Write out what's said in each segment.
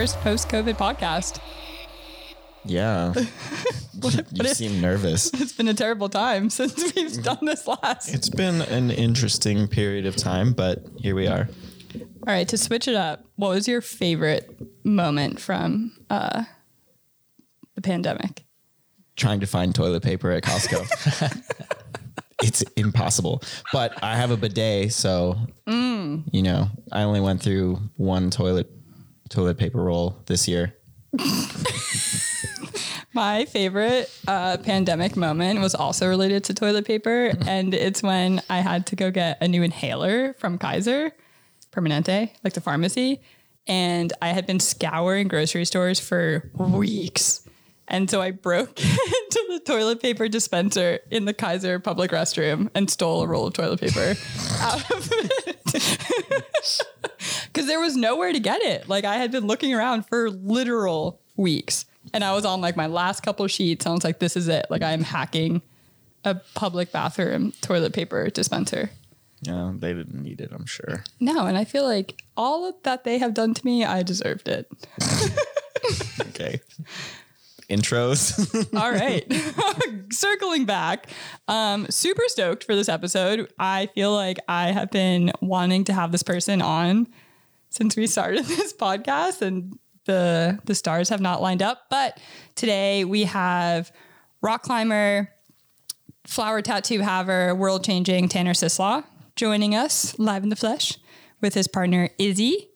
first post COVID podcast. Yeah. you if- seem nervous. It's been a terrible time since we've done this last. It's been an interesting period of time, but here we are. All right, to switch it up, what was your favorite moment from uh, the pandemic? Trying to find toilet paper at Costco. it's impossible. But I have a bidet, so you know, I only went through one toilet toilet paper roll this year. My favorite uh, pandemic moment was also related to toilet paper, and it's when I had to go get a new inhaler from Kaiser Permanente, like the pharmacy, and I had been scouring grocery stores for weeks. And so I broke into the toilet paper dispenser in the Kaiser public restroom and stole a roll of toilet paper out of it. Because there was nowhere to get it. Like I had been looking around for literal weeks. And I was on like my last couple sheets. And I was like, this is it. Like I'm hacking a public bathroom toilet paper dispenser. Yeah, they didn't need it, I'm sure. No, and I feel like all that they have done to me, I deserved it. Okay. Intros. All right. Circling back, um, super stoked for this episode. I feel like I have been wanting to have this person on since we started this podcast and the the stars have not lined up. But today we have rock climber, flower tattoo haver, world changing Tanner Sislaw joining us live in the flesh with his partner Izzy,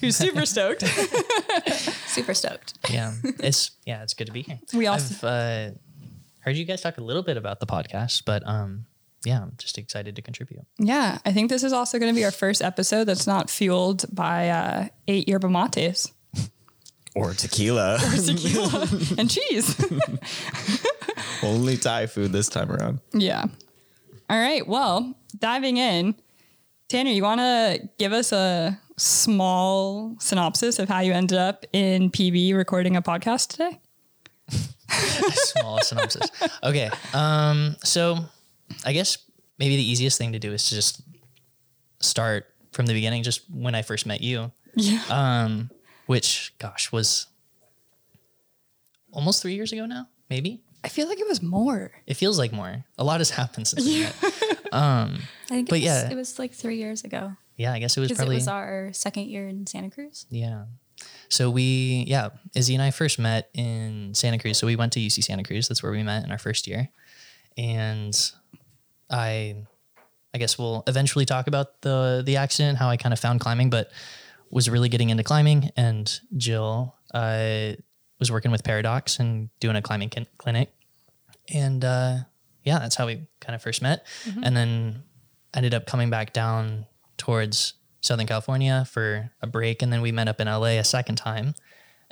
who's super stoked. Super stoked. yeah, it's yeah, it's good to be here. We also- I've uh, heard you guys talk a little bit about the podcast, but um, yeah, I'm just excited to contribute. Yeah, I think this is also going to be our first episode that's not fueled by uh, eight yerba mates, or tequila. or tequila, and cheese. Only Thai food this time around. yeah. All right. Well, diving in, Tanner, you want to give us a small synopsis of how you ended up in PB recording a podcast today? Small synopsis. Okay, um, so I guess maybe the easiest thing to do is to just start from the beginning, just when I first met you, Yeah. um, which gosh was almost three years ago now, maybe. I feel like it was more. It feels like more. A lot has happened since we met. I think But was, yeah. it was like three years ago Yeah, I guess it was because it probably was our second year in Santa Cruz. Yeah. So we, yeah, Izzy and I first met in Santa Cruz. So we went to UC Santa Cruz. That's where we met in our first year. And I, I guess we'll eventually talk about the the accident, how I kind of found climbing, but was really getting into climbing. And Jill uh, was working with Paradox and doing a climbing kin- clinic. And uh, yeah, that's how we kind of first met. And then ended up coming back down towards Southern California for a break. And then we met up in LA a second time.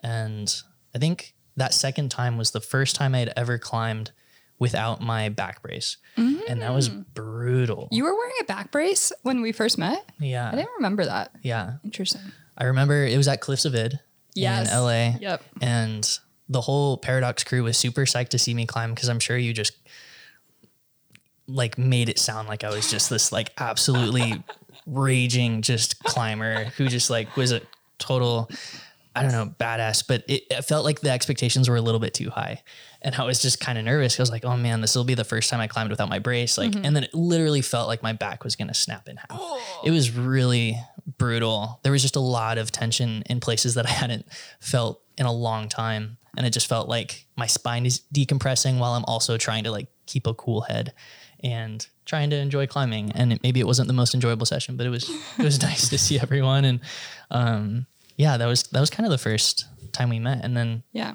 And I think that second time was the first time I had ever climbed without my back brace. And that was mm. brutal. You were wearing a back brace when we first met? Yeah. I didn't remember that. Yeah. Interesting. I remember it was at Cliffs of Id Yes. in LA. Yep. And the whole Paradox crew was super psyched to see me climb because I'm sure you just like made it sound like I was just this like absolutely raging just climber who just like was a total I don't know badass. But it, it felt like the expectations were a little bit too high. And I was just kind of nervous I was like oh man this will be the first time I climbed without my brace. Like mm-hmm. and then it literally felt like my back was gonna snap in half. It oh. was really brutal. There was just a lot of tension in places that I hadn't felt in a long time. And it just felt like my spine is decompressing while I'm also trying to like keep a cool head. And trying to enjoy climbing. And it, maybe it wasn't the most enjoyable session, but it was it was nice to see everyone. And um, yeah, that was that was kind of the first time we met. And then Yeah.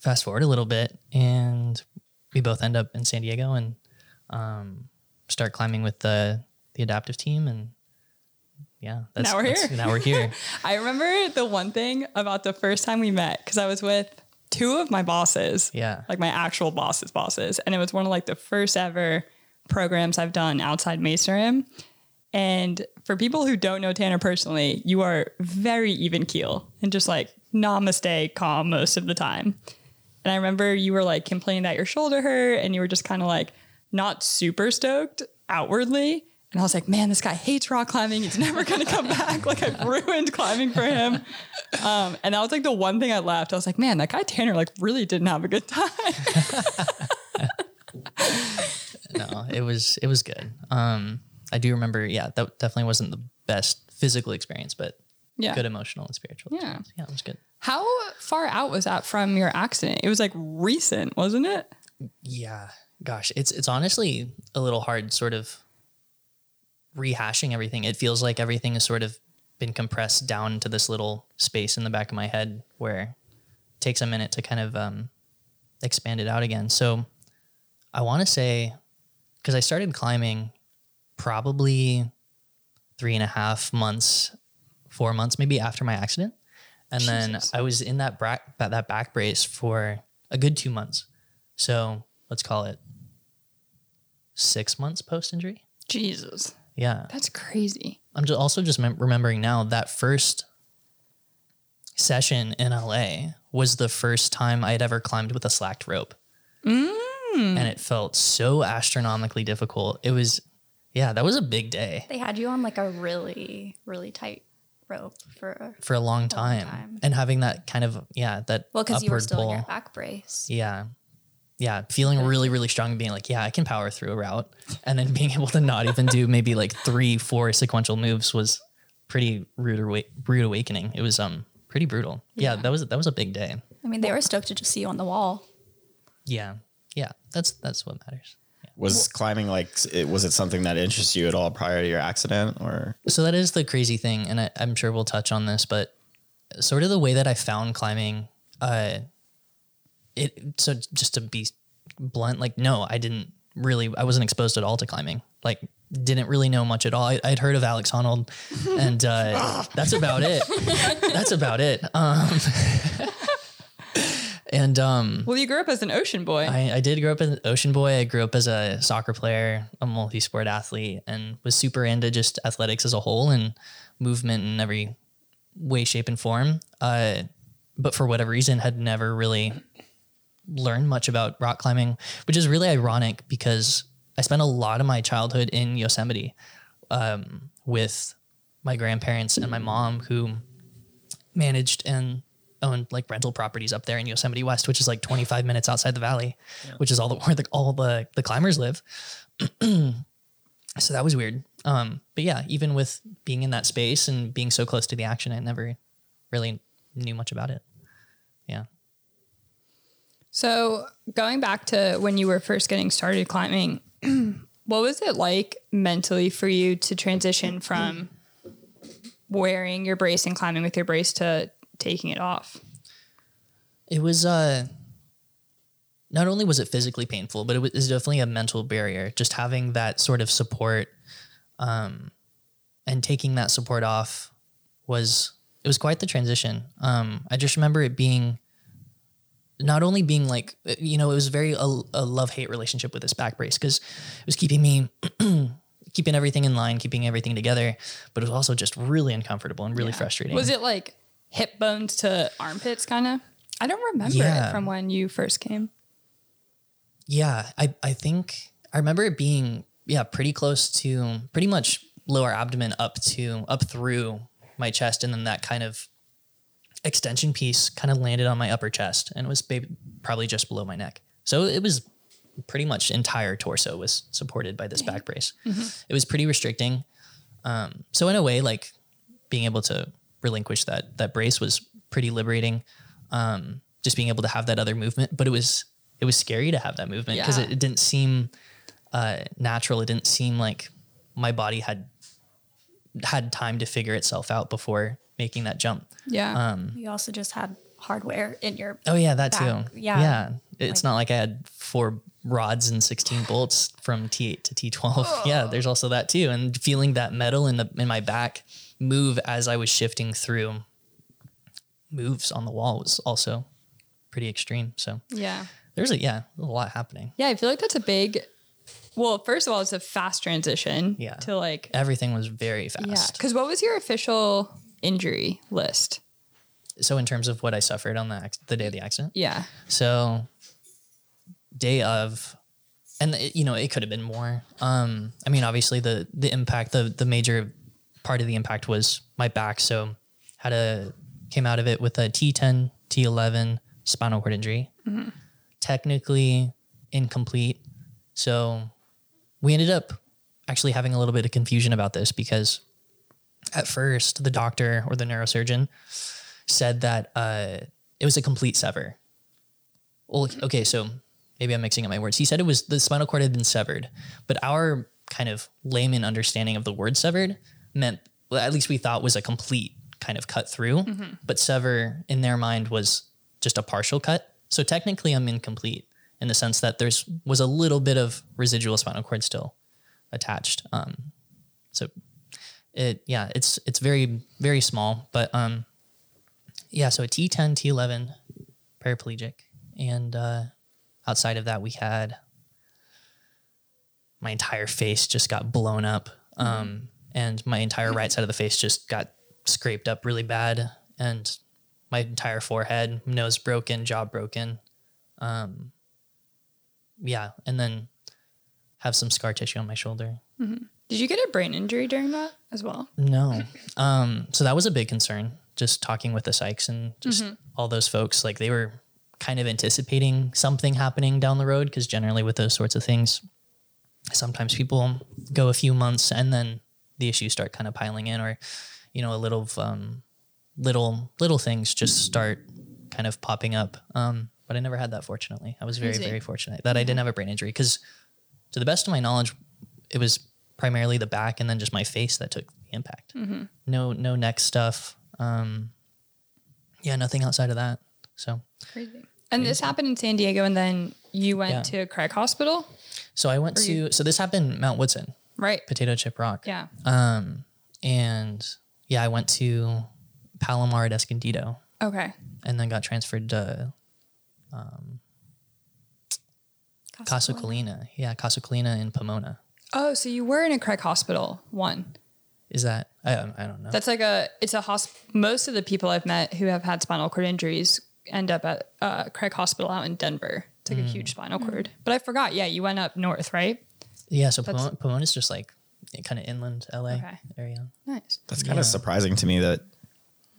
fast forward a little bit, and we both end up in San Diego and um, start climbing with the the adaptive team. And yeah, that's, Now we're that's- here. Now we're here. I remember the one thing about the first time we met because I was with two of my bosses. Yeah. Like my actual bosses' bosses. And it was one of like the first ever programs I've done outside Masonry. And for people who don't know Tanner personally, you are very even keel and just like namaste calm most of the time. And I remember you were like complaining that your shoulder hurt and you were just kind of like not super stoked outwardly. And I was like, man, this guy hates rock climbing. He's never going to come back. Like I've ruined climbing for him. Um, and that was like the one thing I left. I was like, man, that guy Tanner like really didn't have a good time. no, it was it was good. Um, I do remember. Yeah, that definitely wasn't the best physical experience, but Yeah. good emotional and spiritual. Yeah. experience. yeah, it was good. How far out was that from your accident? It was like recent, wasn't it? Yeah, gosh, it's it's honestly a little hard, sort of rehashing everything. It feels like everything has sort of been compressed down to this little space in the back of my head where it takes a minute to kind of um, expand it out again. So I want to say because I started climbing probably three and a half months, four months maybe after my accident, and then I was in that back that back brace for a good two months. So let's call it six months post injury. Jesus, Yeah. that's crazy. I'm just also just mem- remembering now that first session in LA was the first time I had ever climbed with a slacked rope. Mm. And it felt so astronomically difficult. It was, yeah, that was a big day They had you on like a really, really tight rope for a, for a long time. time. And having that kind of, yeah, that well, because you were still pull. in your back brace. Yeah. Yeah. Feeling really, really strong and being like, yeah, I can power through a route. And then being able to not even do maybe like three, four sequential moves was pretty rude, awa- rude awakening. It was um pretty brutal. Yeah, that was that was a big day. I mean, they were stoked to just see you on the wall. Yeah. Yeah. That's that's what matters. Was climbing like it was it something that interests you at all prior to your accident or So that is the crazy thing, and I, I'm sure we'll touch on this, but sort of the way that I found climbing, uh, it so just to be blunt, like no, I didn't really, I wasn't exposed at all to climbing. Like didn't really know much at all. I, I'd heard of Alex Honnold, and uh, that's about it. That's about it. Um, and um, Well, you grew up as an ocean boy. I, I did grow up as an ocean boy. I grew up as a soccer player, a multi-sport athlete, and was super into just athletics as a whole and movement in every way, shape, and form. Uh, but for whatever reason, had never really learned much about rock climbing, which is really ironic because I spent a lot of my childhood in Yosemite um, with my grandparents and my mom, who managed and owned like rental properties up there in Yosemite West, which is like 25 minutes outside the valley, which is all the where the, all the the climbers live. so that was weird. Um, but yeah, even with being in that space and being so close to the action, I never really knew much about it. Yeah. So going back to when you were first getting started climbing, what was it like mentally for you to transition from wearing your brace and climbing with your brace to taking it off? It was uh not only was it physically painful, but it was definitely a mental barrier. Just having that sort of support, um, and taking that support off was it was quite the transition. Um, I just remember it being not only being like you know it was very a, a love hate relationship with this back brace because it was keeping me keeping everything in line, keeping everything together, but it was also just really uncomfortable and really frustrating. Was it like hip bones to armpits kind of? I don't remember Yeah. it from when you first came. Yeah, I I think I remember it being yeah pretty close to pretty much lower abdomen up to up through my chest, and then that kind of extension piece kind of landed on my upper chest, and it was ba- probably just below my neck. So it was pretty much entire torso was supported by this back brace. It was pretty restricting. Um, so in a way, like being able to relinquish that that brace was pretty liberating. Um, just being able to have that other movement, but it was it was scary to have that movement because Yeah. it, it didn't seem uh, natural. It didn't seem like my body had had time to figure itself out before making that jump. Yeah. Um, You also just had hardware in your. Oh yeah, that Back, too. yeah. yeah. It's Like- not like I had four rods and sixteen bolts from T8 to T12. Yeah, there's also that too, and feeling that metal in the in my back move as I was shifting through moves on the wall was also pretty extreme. So yeah. there's a yeah, a lot happening. Yeah. I feel like that's a big, well, first of all, it's a fast transition Yeah. to like, Everything was very fast. yeah. fast. Cause what was your official injury list? So in terms of what I suffered on the ac- the day of the accident, Yeah. So day of and it, you know it could have been more um i mean obviously the the impact the the major part of the impact was my back so had a came out of it with a T10, T11 spinal cord injury. Technically incomplete. So we ended up actually having a little bit of confusion about this because at first the doctor or the neurosurgeon said that uh, it was a complete sever. Well, okay, so maybe I'm mixing up my words. He said it was the spinal cord had been severed, but our kind of layman understanding of the word severed meant, well, at least we thought was a complete kind of cut through, but sever in their mind was just a partial cut. So technically, I'm incomplete in the sense that there's was a little bit of residual spinal cord still attached. Um, so it yeah, it's it's very very small, but um, yeah. So a T10, T11 paraplegic, and uh, outside of that, we had my entire face just got blown up, um, and my entire right side of the face just got scraped up really bad, and my entire forehead, nose broken, jaw broken. Um, yeah, and then have some scar tissue on my shoulder. Did you get a brain injury during that as well? No. Um, so that was a big concern. Just talking with the psychs and just all those folks, like they were kind of anticipating something happening down the road because generally with those sorts of things, sometimes people go a few months and then the issues start kind of piling in, or you know, a little um, little little things just start kind of popping up. Um, but I never had that. Fortunately, I was very very fortunate that I didn't have a brain injury because, to the best of my knowledge, it was primarily the back and then just my face that took the impact. No, no neck stuff. Um, yeah, nothing outside of that. So, Crazy. And this happened in San Diego, and then you went Yeah. to Craig Hospital, so I went to. you- so this happened in Mount Woodson, right? Potato Chip Rock. Yeah. Um, and yeah, I went to Palomar at Escondido, Okay. and then got transferred to um, Casa Colina. Yeah, Casa Colina in Pomona. Oh, so you were in a Craig Hospital one. Is that? I, don't- I don't know. That's like a. It's a hosp. Most of the people I've met who have had spinal cord injuries end up at uh, Craig Hospital out in Denver. It's like a huge spinal cord. But I forgot. Yeah, you went up north, right? yeah, so Pomona, Pomona's just like kind of inland LA Okay. area. Nice. That's kind Yeah. of surprising to me that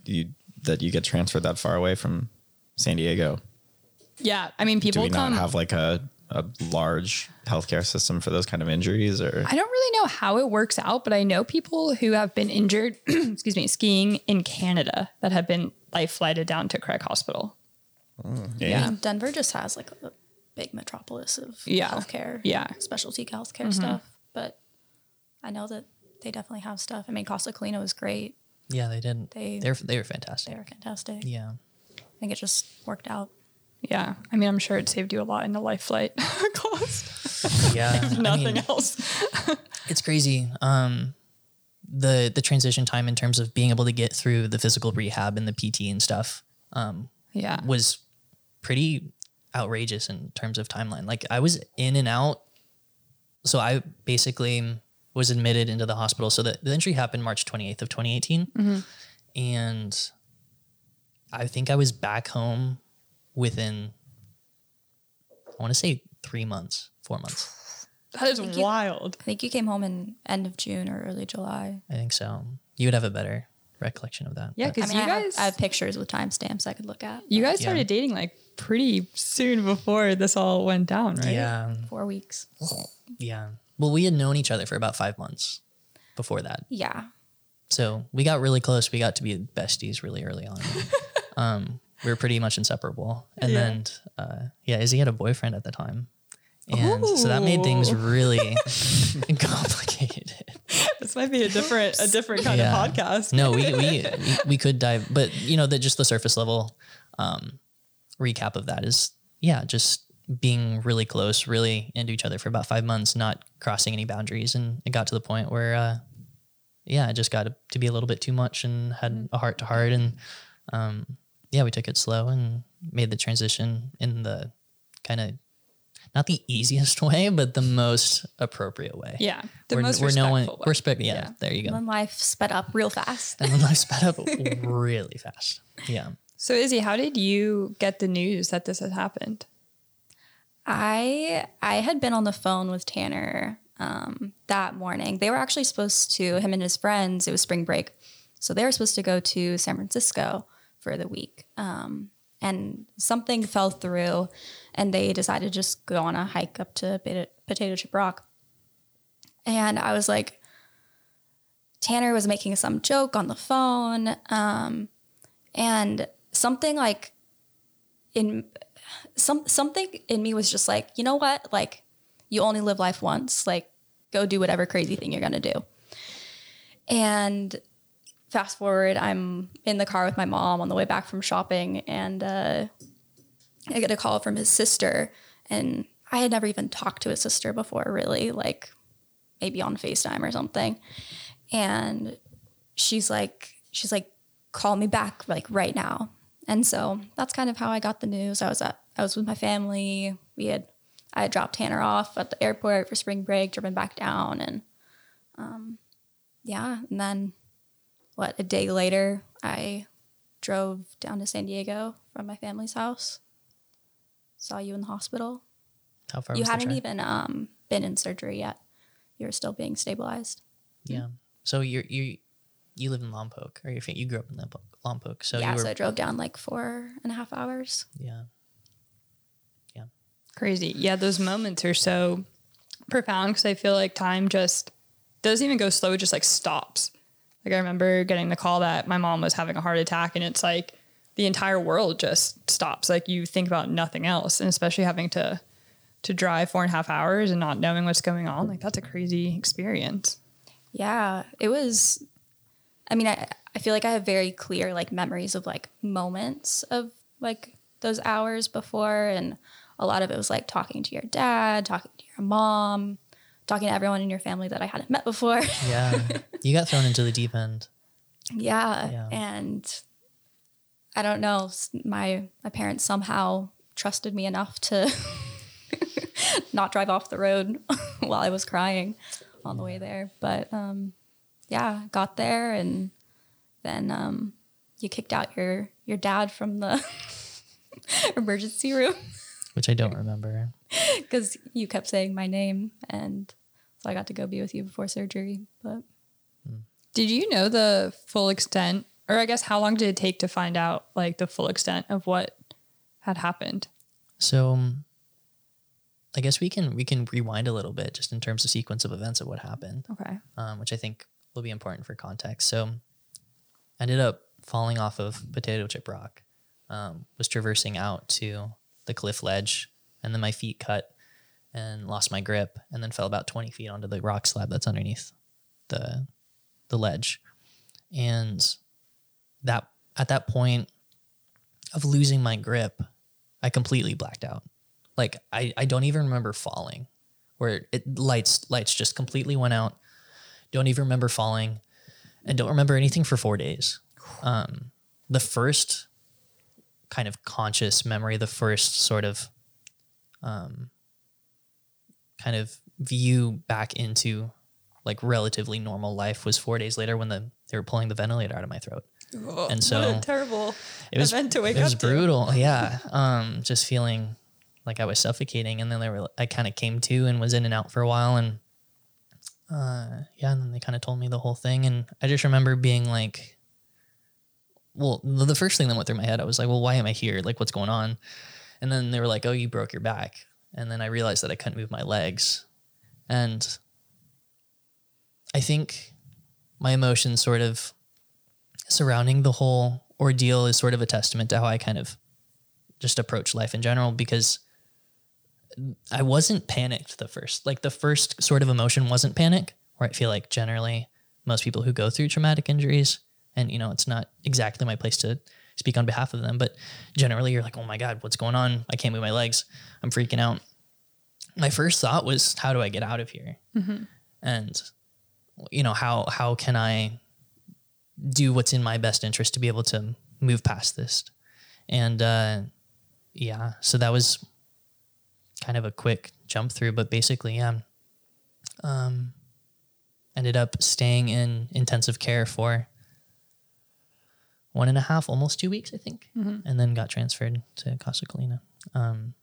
you that you get transferred that far away from San Diego. Yeah, I mean, Do people we not have like a, a large healthcare system for those kind of injuries or I don't really know how it works out, but I know people who have been injured, excuse me, skiing in Canada that have been life flighted down to Craig Hospital. Mm, yeah. Denver just has like a big metropolis of Yeah. healthcare, Yeah. specialty healthcare mm-hmm. stuff. But I know that they definitely have stuff. I mean, Casa Colina was great. Yeah, they did. They- They, are they were fantastic. They were fantastic. Yeah. I think it just worked out. Yeah, I mean, I'm sure it saved you a lot in the life flight cost. Yeah. I Nothing mean, else. it's crazy. Um, the the transition time in terms of being able to get through the physical rehab and the PT and stuff um, Yeah. was pretty outrageous in terms of timeline. Like I was in and out. So I basically was admitted into the hospital. So the, the injury happened March 28th of 2018. And I think I was back home within, I want to say three months, four months. That is you- wild. I think you came home in end of June or early July. I think so. You would have a better recollection of that. Yeah, because I mean, you I, guys, have, I have pictures with timestamps I could look at. you guys Yeah. started dating like pretty soon before this all went down, right? yeah, Four weeks. yeah. Well, we had known each other for about five months before that. Yeah. So we got really close. We got to be besties really early on. um, we were pretty much inseparable. And Yeah. then, uh, yeah, Izzy had a boyfriend at the time. And so that made things really complicated. This might be a different, a different kind Yeah. of podcast. No, we, we, we, we could dive, but you know, that just the surface level um, recap of that is, yeah, just being really close, really into each other for about five months, not crossing any boundaries. And it got to the point where, uh, yeah, it just got to, to be a little bit too much and had a heart to heart. And um, yeah, we took it slow and made the transition in the kind of not the easiest way, but the most appropriate way. Yeah, the Where- most where no one, respectful way. respect, yeah, Yeah. there you And go. then life sped up real fast. And then life sped up really fast. Yeah. So, Izzy, how did you get the news that this had happened? I I had been on the phone with Tanner um, that morning. They were actually supposed to him and his friends. It was spring break, so they were supposed to go to San Francisco for the week. Um, and something fell through, and they decided to just go on a hike up to Potato, Chip Rock. And I was like, Tanner was making some joke on the phone, um, and something like in some something in me was just like, you know what, like you only live life once, like go do whatever crazy thing you're gonna do. And fast forward, I'm in the car with my mom on the way back from shopping, and uh, I get a call from his sister. And I had never even talked to his sister before, really, like maybe on FaceTime or something. And she's like, she's like, call me back like right now. And so that's kind of how I got the news. I was at, I was with my family. We had, I had dropped Tanner off at the airport for spring break, driven back down, and um, yeah, and then what a day later i drove down to san diego from my family's house saw you in the hospital How far you was hadn't drive? even um, been in surgery yet you were still being stabilized Yeah. So you're you you live in Lompoc, or you you grew up in Lompoc. Lompoc. So yeah you were so i drove down like four and a half hours Yeah. yeah. Crazy. Yeah, those moments are so profound because I feel like time just doesn't even go slow, it just like stops. Like I remember getting the call that my mom was having a heart attack and it's like the entire world just stops. Like you think about nothing else. And especially having to to drive four and a half hours and not knowing what's going on, like that's a crazy experience. yeah it was i mean I, I feel like i have very clear like memories of like moments of like those hours before and a lot of it was like talking to your dad talking to your mom talking to everyone in your family that i hadn't met before Yeah. you got thrown into the deep end. yeah, Yeah. and i don't know my my parents somehow trusted me enough to not drive off the road while i was crying on the way there but um yeah got there and then um you kicked out your your dad from the emergency room Which I don't remember. because you kept saying my name and so i got to go be with you before surgery but Did you know the full extent, or I guess how long did it take to find out like the full extent of what had happened? So um, I guess we can we can rewind a little bit just in terms of sequence of events of what happened, Okay. um, which I think will be important for context. So I ended up falling off of Potato Chip Rock, um, was traversing out to the cliff ledge, and then my feet cut and lost my grip, and then fell about twenty feet onto the rock slab that's underneath the the ledge, and that at that point of losing my grip, I completely blacked out. Like I, I don't even remember falling, where it lights lights just completely went out. Don't even remember falling, and don't remember anything for four days. Um, the first kind of conscious memory, the first sort of um, kind of view back into like relatively normal life was four days later when the they were pulling the ventilator out of my throat. Oh, And so- what a terrible It was event to wake it was to. brutal. Yeah. Um, just feeling like I was suffocating, and then they were. I kind of came to and was in and out for a while, and uh, yeah, and then they kind of told me the whole thing, and I just remember being like, well, the first thing that went through my head, I was like, well, why am I here? Like, what's going on? And then they were like, oh, you broke your back, and then I realized that I couldn't move my legs, and I think my emotions sort of surrounding the whole ordeal is sort of a testament to how I kind of just approach life in general because I wasn't panicked the first. Like the first sort of emotion wasn't panic, where I feel like generally most people who go through traumatic injuries, and you know, it's not exactly my place to speak on behalf of them, but generally you're like, oh my God, what's going on? I can't move my legs. I'm freaking out. My first thought was, how do I get out of here? And you know, how how can I do what's in my best interest to be able to move past this. And uh, yeah, so that was kind of a quick jump through, but basically, yeah, um, ended up staying in intensive care for one and a half, almost two weeks, I think, and then got transferred to Casa Colina. Um,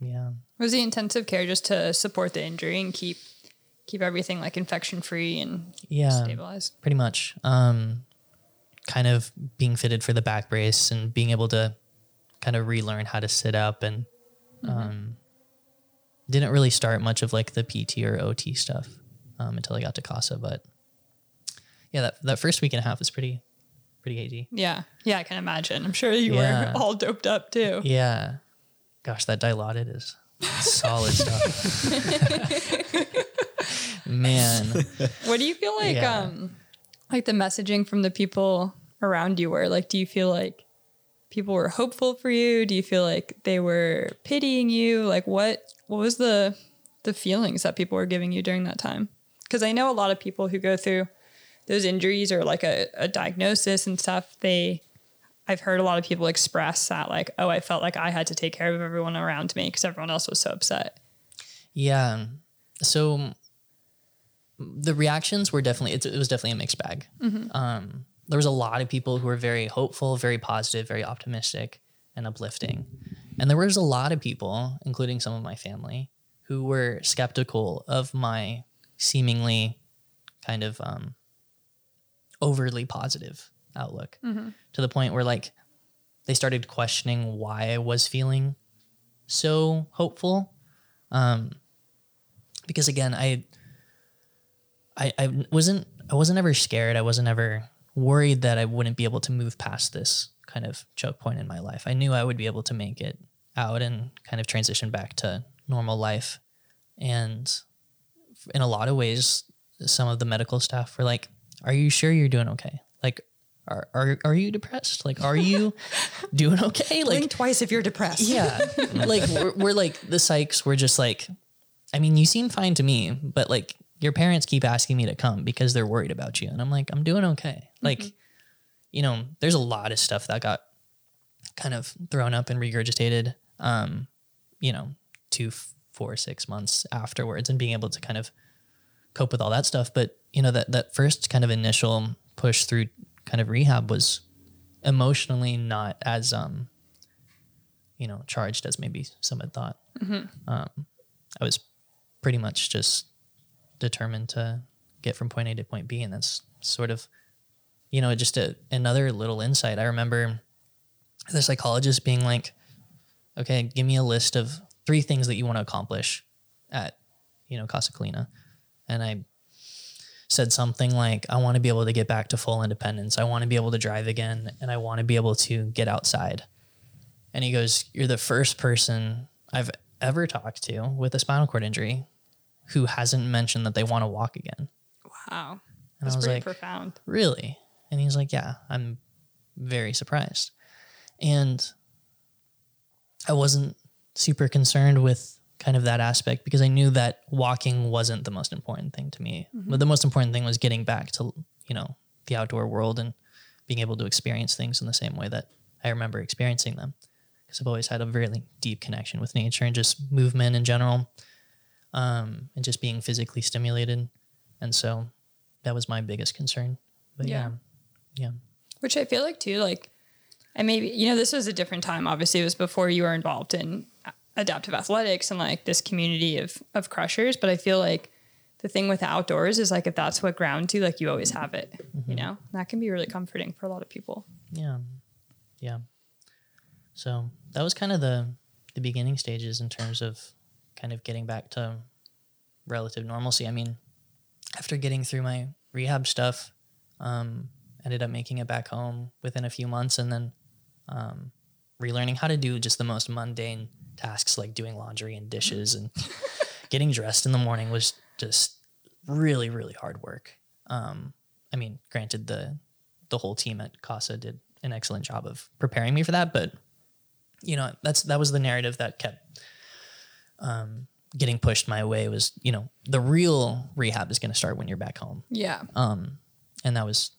yeah, Was the intensive care just to support the injury and keep keep everything like infection free and yeah. stabilized? pretty much. Um, kind of being fitted for the back brace and being able to kind of relearn how to sit up and um, didn't really start much of like the PT or OT stuff um, until I got to CASA. But yeah, that, that first week and a half was pretty, pretty hazy. Yeah. Yeah, I can imagine. I'm sure you Yeah. were all doped up too. Yeah. Gosh, that dilaudid is solid stuff. Man. What do you feel like Yeah. um like the messaging from the people around you were? Like do you feel like people were hopeful for you? Do you feel like they were pitying you? Like what what was the the feelings that people were giving you during that time? Cuz I know a lot of people who go through those injuries or like a, a diagnosis and stuff, they I've heard a lot of people express that like, oh, I felt like I had to take care of everyone around me because everyone else was so upset. Yeah. So the reactions were definitely it, it was definitely a mixed bag. Um, there was a lot of people who were very hopeful, very positive, very optimistic, and uplifting, and there was a lot of people, including some of my family, who were skeptical of my seemingly kind of um, overly positive outlook to the point where like they started questioning why I was feeling so hopeful um, because again, I, I, I wasn't, I wasn't ever scared. I wasn't ever worried that I wouldn't be able to move past this kind of choke point in my life. I knew I would be able to make it out and kind of transition back to normal life. And in a lot of ways, some of the medical staff were like, "Are you sure you're doing okay? Like, are are, are you depressed? Like, are you doing okay? Like, Blink twice if you're depressed. yeah. like we're, we're like the psychs we're just like I mean, you seem fine to me, but like your parents keep asking me to come because they're worried about you. And I'm like, I'm doing okay. Like, you know, there's a lot of stuff that got kind of thrown up and regurgitated, um, you know, two, four, six months afterwards and being able to kind of cope with all that stuff. But, you know, that, that first kind of initial push through kind of rehab was emotionally not as, um, you know, charged as maybe some had thought. Um, I was pretty much just determined to get from point A to point B, and that's sort of, you know, just a, another little insight. I remember the psychologist being like, "Okay, give me a list of three things that you want to accomplish at, you know, Casa Colina," and I said something like, "I want to be able to get back to full independence. I want to be able to drive again, and I want to be able to get outside." And he goes, You're the first person I've ever talked to with a spinal cord injury who hasn't mentioned that they want to walk again. Wow. And That's I was pretty like, profound. Really? And he's like, Yeah, I'm very surprised. And I wasn't super concerned with kind of that aspect because I knew that walking wasn't the most important thing to me. But the most important thing was getting back to, you know, the outdoor world and being able to experience things in the same way that I remember experiencing them. Because I've always had a really deep connection with nature and just movement in general, um, and just being physically stimulated. And so that was my biggest concern. But yeah, Yeah. yeah. Which I feel like too, like, and maybe, you know, this was a different time. Obviously, it was before you were involved in adaptive athletics and like this community of, of crushers. But I feel like the thing with outdoors is like, if that's what grounds you, like you always have it, you know, that can be really comforting for a lot of people. Yeah. Yeah. So that was kind of the the beginning stages in terms of kind of getting back to relative normalcy. I mean, after getting through my rehab stuff, um, ended up making it back home within a few months and then um, relearning how to do just the most mundane tasks like doing laundry and dishes and getting dressed in the morning was just really, really hard work. Um, I mean, granted, the the whole team at Casa did an excellent job of preparing me for that, but you know, that's that was the narrative that kept um, getting pushed my way. Was you know, the real rehab is going to start when you're back home, Yeah. um, and that was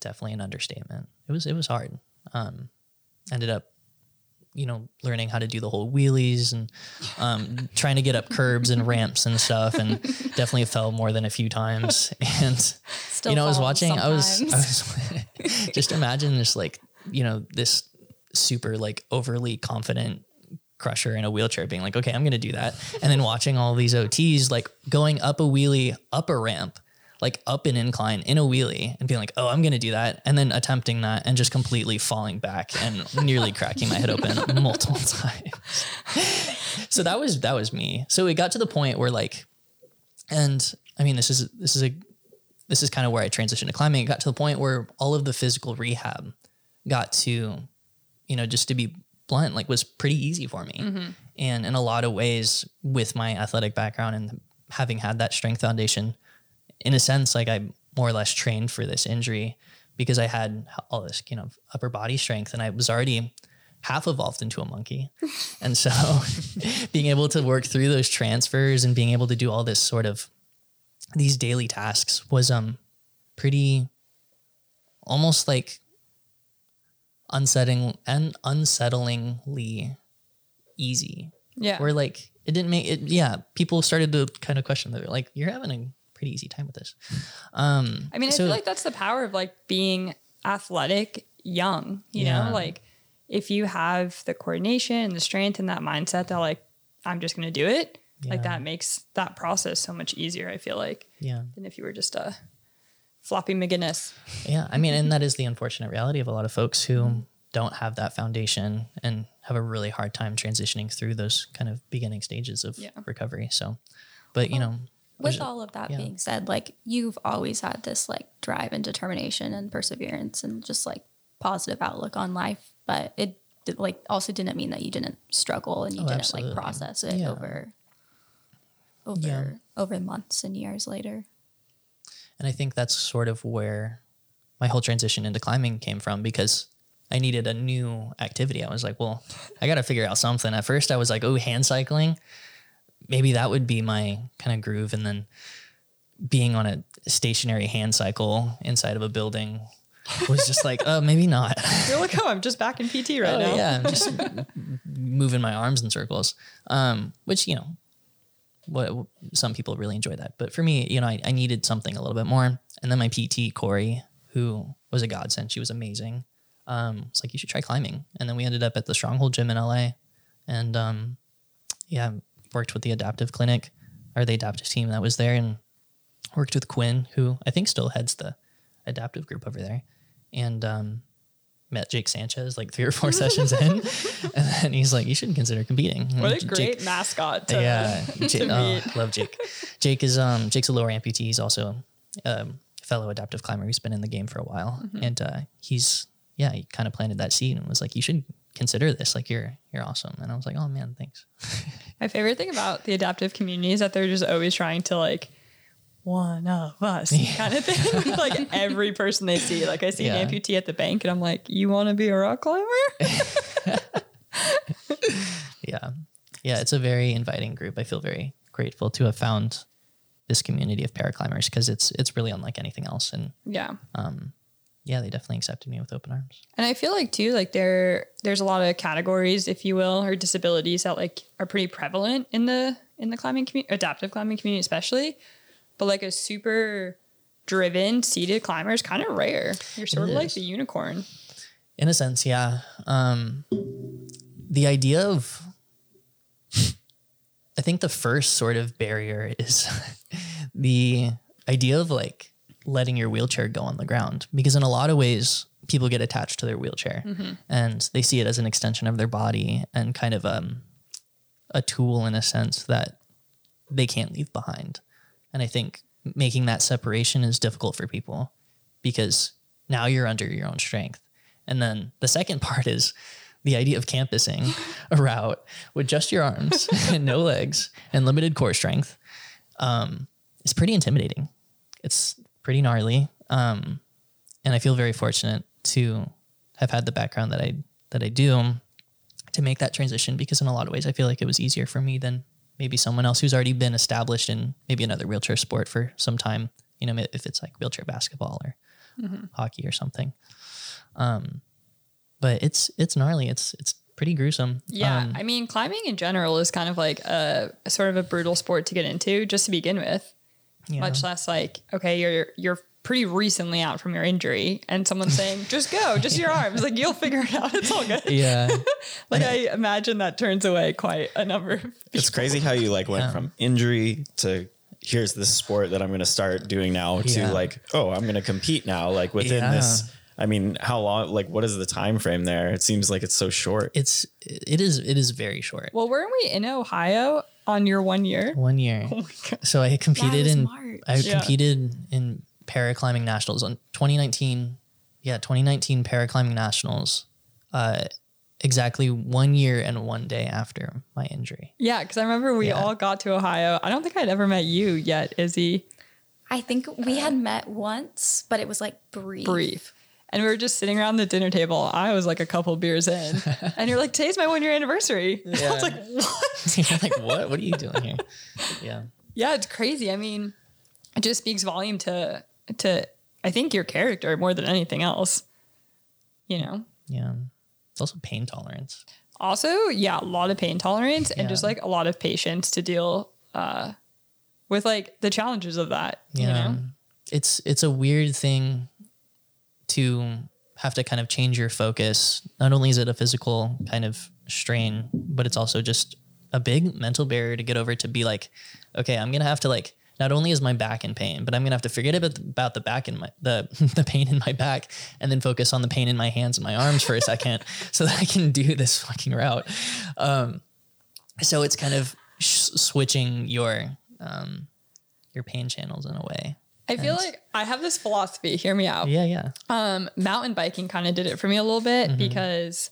definitely an understatement. It was it was hard. Um, ended up, you know, learning how to do the whole wheelies and um, trying to get up curbs and ramps and stuff, and definitely fell more than a few times. And Still you know, I was watching. I was, I was just imagine this like you know this super like overly confident crusher in a wheelchair being like, okay, I'm gonna do that, and then watching all these OTs like going up a wheelie up a ramp like up an incline in a wheelie and being like, oh, I'm gonna do that, and then attempting that and just completely falling back and nearly cracking my head open multiple times. so that was that was me. So it got to the point where like, and I mean, this is this is a this is kind of where I transitioned to climbing. It got to the point where all of the physical rehab got to, you know, just to be blunt, like was pretty easy for me. Mm-hmm. And in a lot of ways, with my athletic background and having had that strength foundation, in a sense, like I more or less trained for this injury because I had all this, you know, upper body strength and I was already half evolved into a monkey. And so being able to work through those transfers and being able to do all this sort of these daily tasks was um pretty almost like unsettling and unsettlingly easy. Yeah. Where like it didn't make it yeah, people started to kind of question that like you're having a pretty easy time with this. Um I mean, I so- feel like that's the power of like being athletic young, you Yeah. know, like if you have the coordination and the strength and that mindset that like, I'm just going to do it, like that makes that process so much easier. I feel like yeah. than if you were just a floppy McGinnis. Yeah, I mean, and that is the unfortunate reality of a lot of folks who don't have that foundation and have a really hard time transitioning through those kind of beginning stages of Yeah. recovery. So, but you know, With all of that yeah. being said, like you've always had this like drive and determination and perseverance and just like positive outlook on life, but it like also didn't mean that you didn't struggle and you Oh, didn't absolutely. like process it Yeah. over over Yeah. over months and years later. and I think that's sort of where my whole transition into climbing came from because I needed a new activity. I was like, well, I got to figure out something. At first, I was like, oh, hand cycling. Maybe that would be my kind of groove. And then being on a stationary hand cycle inside of a building was just like, oh, maybe not. You're like, oh, I'm just back in PT right Oh, now. yeah, I'm just moving my arms in circles, um, which you know, what some people really enjoy that, but for me, you know, I, I needed something a little bit more. And then my PT Corey, who was a godsend, she was amazing. Um, it's like you should try climbing, and then we ended up at the Stronghold Gym in LA, and um, yeah, worked with the adaptive clinic or the adaptive team that was there, and worked with Quinn, who I think still heads the adaptive group over there, and um, met Jake Sanchez like three or four sessions in, and then he's like, "You shouldn't consider competing." What a Jake- great mascot to, yeah, Jake, oh, love Jake. Jake is um Jake's a lower amputee. He's also um, a fellow adaptive climber. He's been in the game for a while, Mm-hmm. and uh, he's yeah, he kind of planted that seed and was like, "You should consider this. Like, you're you're awesome." And I was like, "Oh man, thanks." My favorite thing about the adaptive community is that they're just always trying to like one of us kind of thing. like every person they see. Like I see Yeah. an amputee at the bank and I'm like, you want to be a rock climber? Yeah, yeah, it's a very inviting group. I feel very grateful to have found this community of paraclimbers because it's it's really unlike anything else. And yeah. Um, yeah, they definitely accepted me with open arms. And I feel like too, like there there's a lot of categories, if you will, or disabilities that like are pretty prevalent in the in the climbing community, adaptive climbing community especially. But like a super driven seated climber is kind of rare. You're sort It of like the unicorn. In a sense, yeah. Um, the idea of, I think the first sort of barrier is the idea of like letting your wheelchair go on the ground. Because in a lot of ways, people get attached to their wheelchair and they see it as an extension of their body and kind of um, a tool in a sense that they can't leave behind. And I think making that separation is difficult for people because now you're under your own strength. And then the second part is the idea of campusing a route with just your arms and no legs and limited core strength um, is pretty intimidating. It's pretty gnarly. Um, and I feel very fortunate to have had the background that I that I do to make that transition because in a lot of ways I feel like it was easier for me than maybe someone else who's already been established in maybe another wheelchair sport for some time. You know, if it's like wheelchair basketball or hockey or something. Um, but it's it's gnarly. It's it's pretty gruesome. Yeah, Um, I mean, climbing in general is kind of like a sort of a brutal sport to get into just to begin with. Yeah. Much less like, okay, you're you're pretty recently out from your injury, and someone's saying, "Just go, just your arms, like you'll figure it out. It's all good." yeah. Like I imagine that turns away quite a number. Of people. It's crazy how you like went Yeah. from injury to here's this sport that I'm going to start doing now to like, oh, I'm going to compete now. Like within Yeah. this, I mean, how long, like, what is the time frame there? It seems like it's so short. It's it is it is very short. Well, weren't we in Ohio on your one year? One year. Oh my god. So I competed in March. I Yeah. competed in paraclimbing nationals on 2019. Yeah, 2019 paraclimbing nationals. Uh, exactly one year and one day after my injury. Yeah, because I remember we Yeah. all got to Ohio. I don't think I'd ever met you yet, Izzy. I think we had met once, but it was like brief. Brief. And we were just sitting around the dinner table. I was like a couple beers in. and you're like, today's my one year anniversary. I was like, what? You're like, what? What are you doing here? Yeah. Yeah, it's crazy. I mean, it just speaks volume to to I think your character more than anything else. You know? Yeah. It's also pain tolerance. Also, yeah, a lot of pain tolerance and just like a lot of patience to deal uh with like the challenges of that. Yeah. You know? It's it's a weird thing to have to kind of change your focus. Not only is it a physical kind of strain, but it's also just a big mental barrier to get over to be like, okay, I'm gonna have to like not only is my back in pain, but I'm gonna have to forget about, the back in my the the pain in my back and then focus on the pain in my hands and my arms for a second so that I can do this fucking route. Um, so it's kind of sh- switching your um, your pain channels in a way. I feel like I have this philosophy, hear me out. Yeah, yeah. Um, mountain biking kind of did it for me a little bit Mm-hmm. because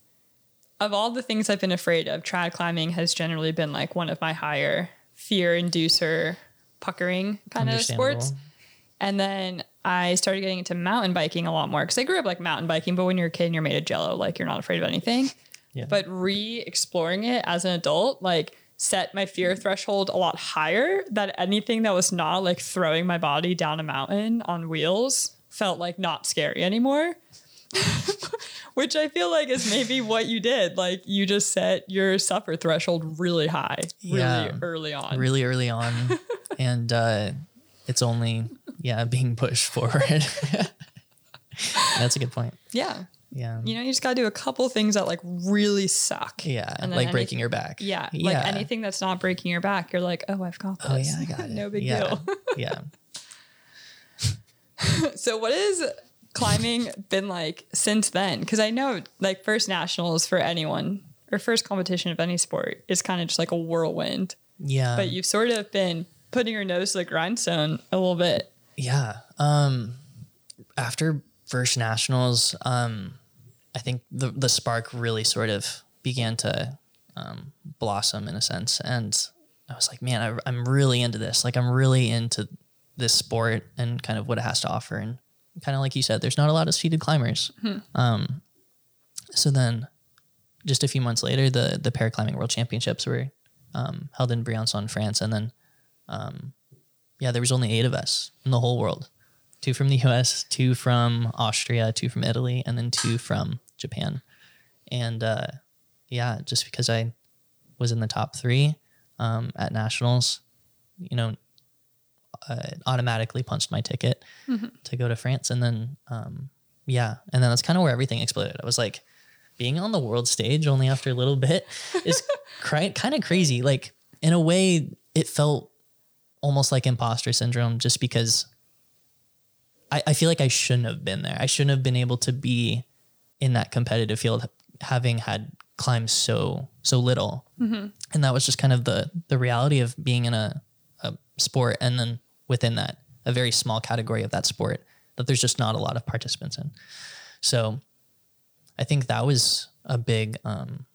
of all the things I've been afraid of, trad climbing has generally been like one of my higher fear inducer puckering kind of sports. And then I started getting into mountain biking a lot more because I grew up like mountain biking, but when you're a kid and you're made of jello, like you're not afraid of anything. Yeah. But re exploring it as an adult, like set my fear threshold a lot higher that anything that was not like throwing my body down a mountain on wheels felt like not scary anymore. Which I feel like is maybe what you did. Like you just set your suffer threshold really high, really Yeah. early on. Really early on, and uh, it's only yeah being pushed forward. That's a good point. Yeah. Yeah. You know, you just gotta do a couple things that like really suck. Yeah, And like breaking your back. Yeah, yeah. like anything that's not breaking your back, you're like, oh, I've got this. Oh yeah, I got it. no big yeah. deal. yeah. so, what has climbing been like since then? Because I know, like, first nationals for anyone or first competition of any sport is kind of just like a whirlwind. Yeah. But you've sort of been putting your nose to the grindstone a little bit. Yeah. Um, after first nationals, um, I think the the spark really sort of began to um, blossom in a sense, and I was like, man, I, I'm really into this. Like, I'm really into this sport and kind of what it has to offer. And kind of like you said, there's not a lot of seated climbers. Um, so then, just a few months later, the the paraclimbing world championships were um, held in Briançon, France, and then yeah, there was only eight of us in the whole world. Two from the US, two from Austria, two from Italy, and then two from Japan. And uh, yeah, just because I was in the top three um, at nationals, you know, uh, automatically punched my ticket to go to France. And then, um, yeah, and then that's kind of where everything exploded. I was like, being on the world stage only after a little bit is kind of crazy. Like, in a way, it felt almost like imposter syndrome just because I, I feel like I shouldn't have been there. I shouldn't have been able to be in that competitive field having had climbed so so little. And that was just kind of the the reality of being in a, a sport and then within that, a very small category of that sport that there's just not a lot of participants in. So I think that was a big um,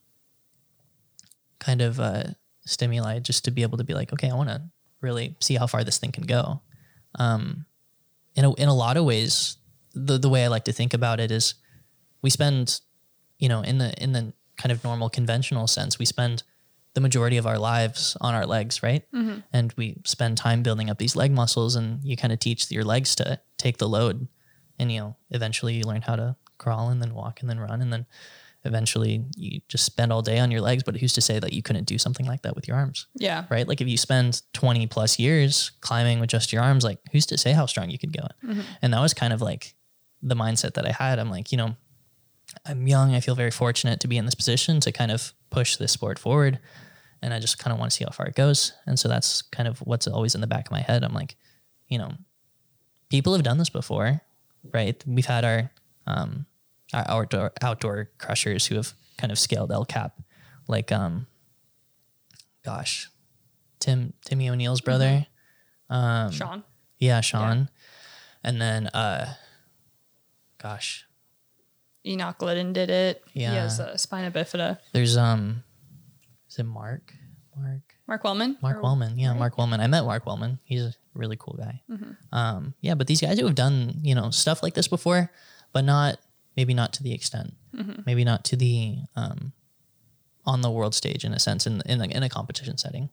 kind of uh, stimuli just to be able to be like, okay, I want to really see how far this thing can go. Um, in a, in a lot of ways, the the way I like to think about it is, we spend, you know, in the in the kind of normal conventional sense, we spend the majority of our lives on our legs, right? Mm-hmm. And we spend time building up these leg muscles, and you kind of teach your legs to take the load, and you know, eventually you learn how to crawl and then walk and then run, and then eventually you just spend all day on your legs. But who's to say that you couldn't do something like that with your arms? Yeah. right? Like if you spend 20 plus years climbing with just your arms, like who's to say how strong you could go? Mm-hmm. And that was kind of like the mindset that I had. I'm like, you know, I'm young. I feel very fortunate to be in this position to kind of push this sport forward. and I just kind of want to see how far it goes. And so that's kind of what's always in the back of my head. I'm like, you know, people have done this before, right? We've had our um, our outdoor outdoor crushers who have kind of scaled El Cap, like um, gosh, Tim Timmy O'Neill's brother, Um, Sean. yeah, Sean, and then uh, gosh, Enoch Glidden did it. Yeah. He has a spina bifida. there's um, is it Mark? Mark. Mark Wellman. Mark Or- Wellman. Yeah, right? Mark Wellman. I met Mark Wellman. He's a really cool guy. Mm-hmm. Um, yeah, but these guys who have done, you know, stuff like this before, but not maybe not to the extent, Mm-hmm. maybe not to the um, on the world stage in a sense in in a, in a competition setting.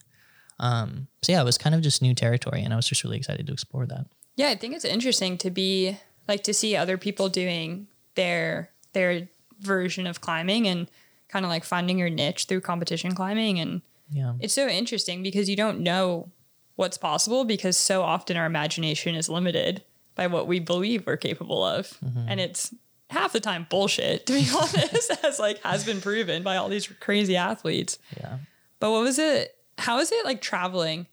Um, so yeah, it was kind of just new territory, and I was just really excited to explore that. Yeah, I think it's interesting to be like to see other people doing their their version of climbing and kind of like finding your niche through competition climbing. And Yeah, it's so interesting because you don't know what's possible because so often our imagination is limited by what we believe we're capable of. Mm-hmm. And it's half the time bullshit to be honest as like has been proven by all these crazy athletes. Yeah. but what was it how is it like traveling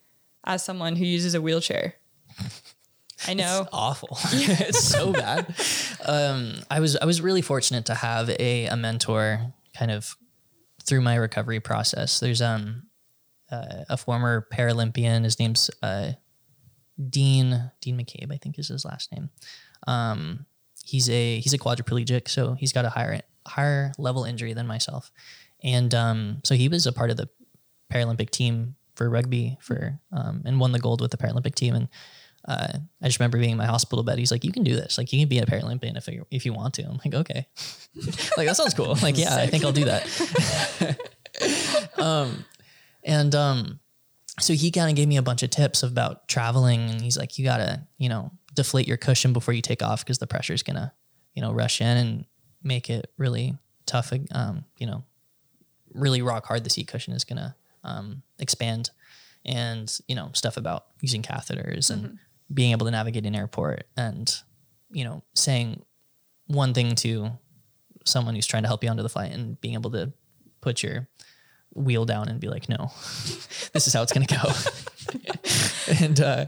as someone who uses a wheelchair i know It's awful. it's so bad. Um, I was I was really fortunate to have a, a mentor kind of through my recovery process. There's um uh, a former Paralympian. His name's uh, Dean Dean McCabe, I think is his last name. Um, he's a he's a quadriplegic, so he's got a higher higher level injury than myself, and um, so he was a part of the Paralympic team for rugby for um, and won the gold with the Paralympic team and uh, I just remember being in my hospital bed. He's like, "You can do this. Like, you can be a Paralympian if you if you want to." I'm like, "Okay, like that sounds cool. Like, yeah, I think I'll do that." um, and um, so he kind of gave me a bunch of tips about traveling, and he's like, "You gotta, you know, deflate your cushion before you take off because the pressure's gonna, you know, rush in and make it really tough. Um, you know, really rock hard. The seat cushion is gonna um, expand." and you know stuff about using catheters and being able to navigate an airport and you know saying one thing to someone who's trying to help you onto the flight and being able to put your wheel down and be like no this is how it's going to go. And uh,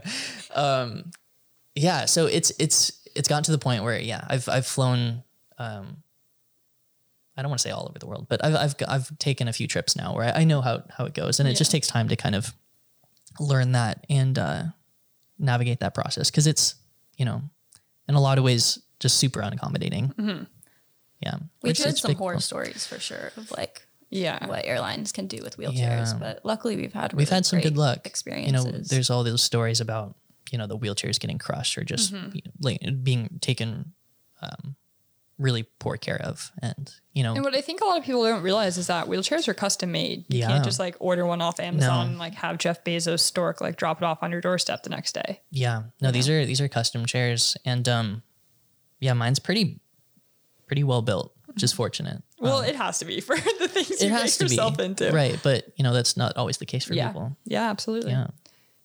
um, yeah so it's it's it's gotten to the point where yeah i've i've flown um, I don't want to say all over the world, but I've I've I've taken a few trips now where I, I know how how it goes, and it just takes time to kind of learn that and uh, navigate that process because it's you know in a lot of ways just super unaccommodating. Yeah, We've It's- heard some big- horror stories for sure of like yeah what airlines can do with wheelchairs, Yeah. but luckily we've had We've had some good great luck. You experiences. know, there's all those stories about you know the wheelchairs getting crushed or just Mm-hmm. you know, like being taken um, really poor care of, and you know And what I think a lot of people don't realize is that wheelchairs are custom made. You Yeah. can't just like order one off Amazon No. and like have Jeff Bezos stork like drop it off on your doorstep the next day. Yeah. No, these are these are custom chairs and um yeah, mine's pretty pretty well built, which is fortunate. Well, it has to be for the things It you has make to be. yourself into. Right, but you know, that's not always the case for Yeah. people. Yeah, absolutely. Yeah.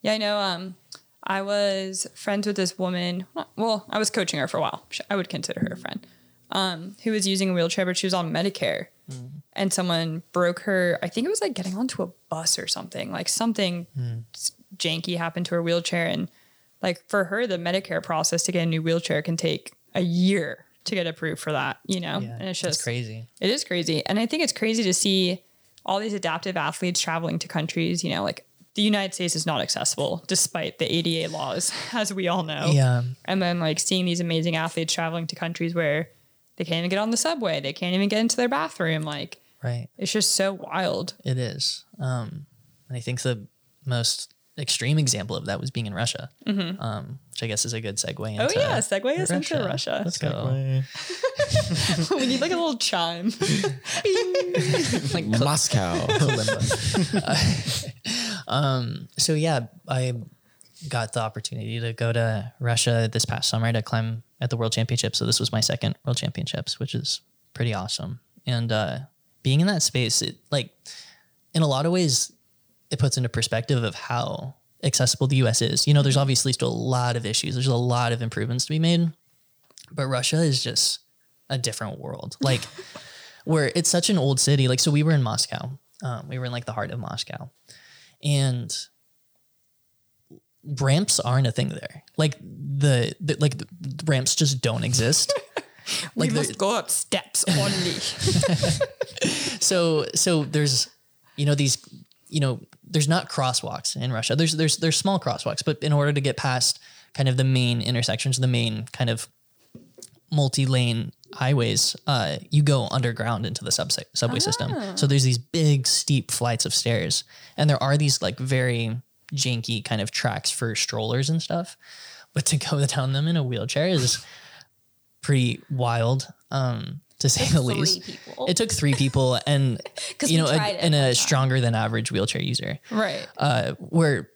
Yeah, I know. Um, I was friends with this woman. Well, I was coaching her for a while. I would consider her a friend. Um, who was using a wheelchair, but she was on Medicare, and someone broke her. I think it was like getting onto a bus or something. Like something s- janky happened to her wheelchair, and like for her, the Medicare process to get a new wheelchair can take a year to get approved for that. You know, Yeah. and it's just crazy. it is crazy. And I think it's crazy to see all these adaptive athletes traveling to countries, you know, like the United States is not accessible despite the ADA laws, as we all know. Yeah. And then like seeing these amazing athletes traveling to countries where they can't even get on the subway, they can't even get into their bathroom. Like Right. it's just so wild. It is. Um and I think the most extreme example of that was being in Russia. Um, which I guess is a good segue into Mm-hmm. oh yeah, segue us into Russia. Let's go. we need like a little chime. like Moscow. um, so yeah, I got the opportunity to go to Russia this past summer to climb at the World Championships. So this was my second World Championships, which is pretty awesome. And uh, being in that space, it like in a lot of ways, it puts into perspective of how accessible the U.S. is. You know, there's obviously still a lot of issues. There's a lot of improvements to be made, but Russia is just a different world. Like where it's such an old city. Like so, we were in Moscow. Um, we were in like the heart of Moscow, and ramps aren't a thing there. Like the, the like the ramps just don't exist. we the- must go up steps only. so so there's you know these you know there's not crosswalks in Russia. There's there's there's small crosswalks, but in order to get past kind of the main intersections, the main kind of multi-lane highways, uh, you go underground into the sub- subway system. So there's these big steep flights of stairs, and there are these like very janky kind of tracks for strollers and stuff. But to go down them in a wheelchair is pretty wild, um, to say the least. people. It took three people, and you know, a, and a stronger than average wheelchair user. right. Uh, where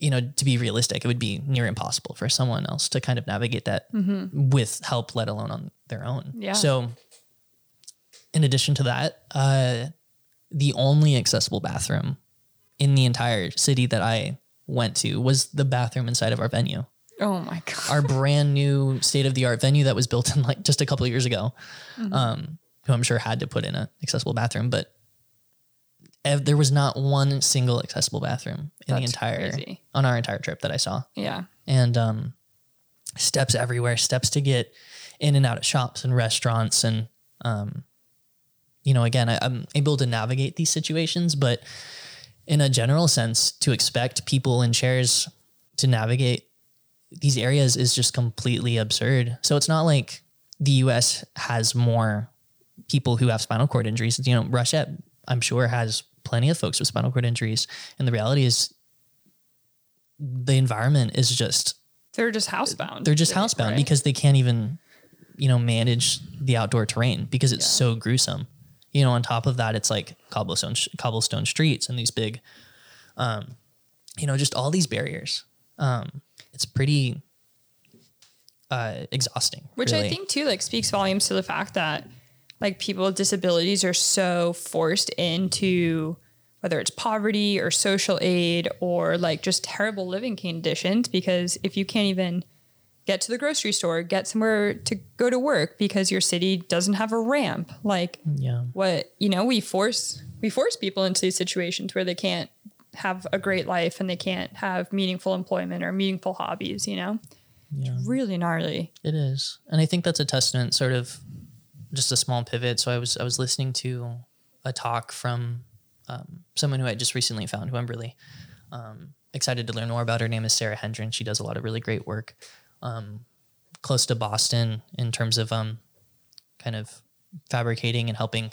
you know, to be realistic, it would be near impossible for someone else to kind of navigate that with help, let alone on their own. Yeah. So, in addition to that, uh, the only accessible bathroom in the entire city that I went to was the bathroom inside of our venue oh my god. our brand new state of the art venue that was built in like just a couple of years ago, Mm-hmm. um, who I'm sure had to put in an accessible bathroom, but ev- there was not one single accessible bathroom in the entire crazy. on our entire trip that I saw, Yeah. and um, steps everywhere, steps to get in and out of shops and restaurants, and um, you know, again, I, I'm able to navigate these situations, but in a general sense, to expect people in chairs to navigate these areas is just completely absurd. So it's not like the US has more people who have spinal cord injuries. You know, Russia, I'm sure, has plenty of folks with spinal cord injuries. And the reality is the environment is just They're just housebound. they're just housebound right? because they can't even, you know, manage the outdoor terrain because it's so gruesome. You know, on top of that, it's like cobblestone cobblestone streets and these big, um, you know, just all these barriers. Um, it's pretty uh, exhausting. Which I think too like speaks volumes to the fact that like people with disabilities are so forced into whether it's poverty or social aid or like just terrible living conditions because if you can't even get to the grocery store, get somewhere to go to work because your city doesn't have a ramp, like yeah, what you know we force we force people into these situations where they can't have a great life and they can't have meaningful employment or meaningful hobbies you know yeah. really gnarly It is, and I think that's a testament, sort of, just a small pivot. So I was I was listening to a talk from um, someone who I just recently found, who I'm really um, excited to learn more about. Her name is Sara Hendren. She does a lot of really great work um, close to Boston in terms of um, kind of fabricating and helping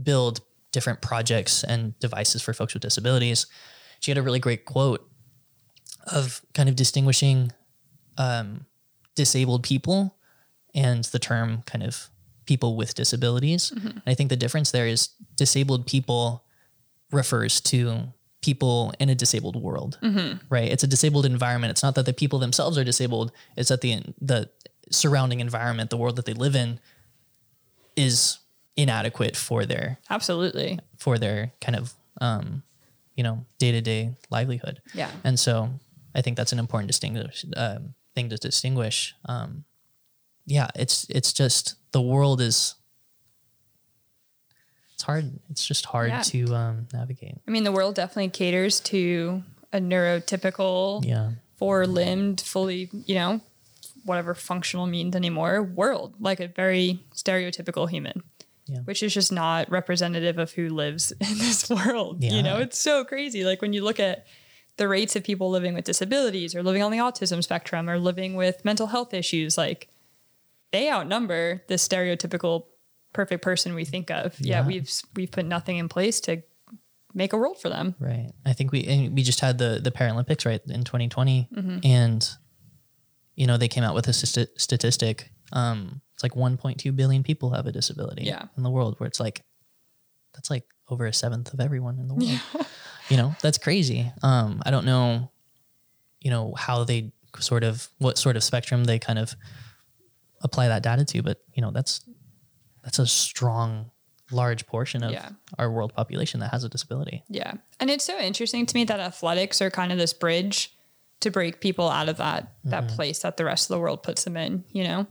build different projects and devices for folks with disabilities. She had a really great quote of kind of distinguishing um, disabled people and the term kind of people with disabilities. And I think the difference there is disabled people refers to people in a disabled world, right? It's a disabled environment. It's not that the people themselves are disabled. It's that the the surrounding environment, the world that they live in, is inadequate for their absolutely for their kind of um, you know day to day livelihood. Yeah. and so I think that's an important distinguish um, thing to distinguish. Um, yeah, it's it's just the world is hard. It's just hard Yeah. to um, navigate. I mean, the world definitely caters to a neurotypical, Yeah, four limbed, fully, you know, whatever functional means anymore world, like a very stereotypical human, Yeah. which is just not representative of who lives in this world. You know, it's so crazy. Like when you look at the rates of people living with disabilities or living on the autism spectrum or living with mental health issues, like they outnumber the stereotypical perfect person we think of. Yeah, Yeah. we've we've put nothing in place to make a world for them. right. I think we and we just had the the Paralympics right in 2020, Mm-hmm. and you know they came out with a sti- statistic. Um, it's like 1.2 billion people have a disability Yeah. in the world, where it's like that's like over a seventh of everyone in the world. you know that's crazy um i don't know you know how they sort of what sort of spectrum they kind of apply that data to but you know that's that's a strong large portion of Yeah. our world population that has a disability Yeah. And it's so interesting to me that athletics are kind of this bridge to break people out of that that mm-hmm. place that the rest of the world puts them in, you know?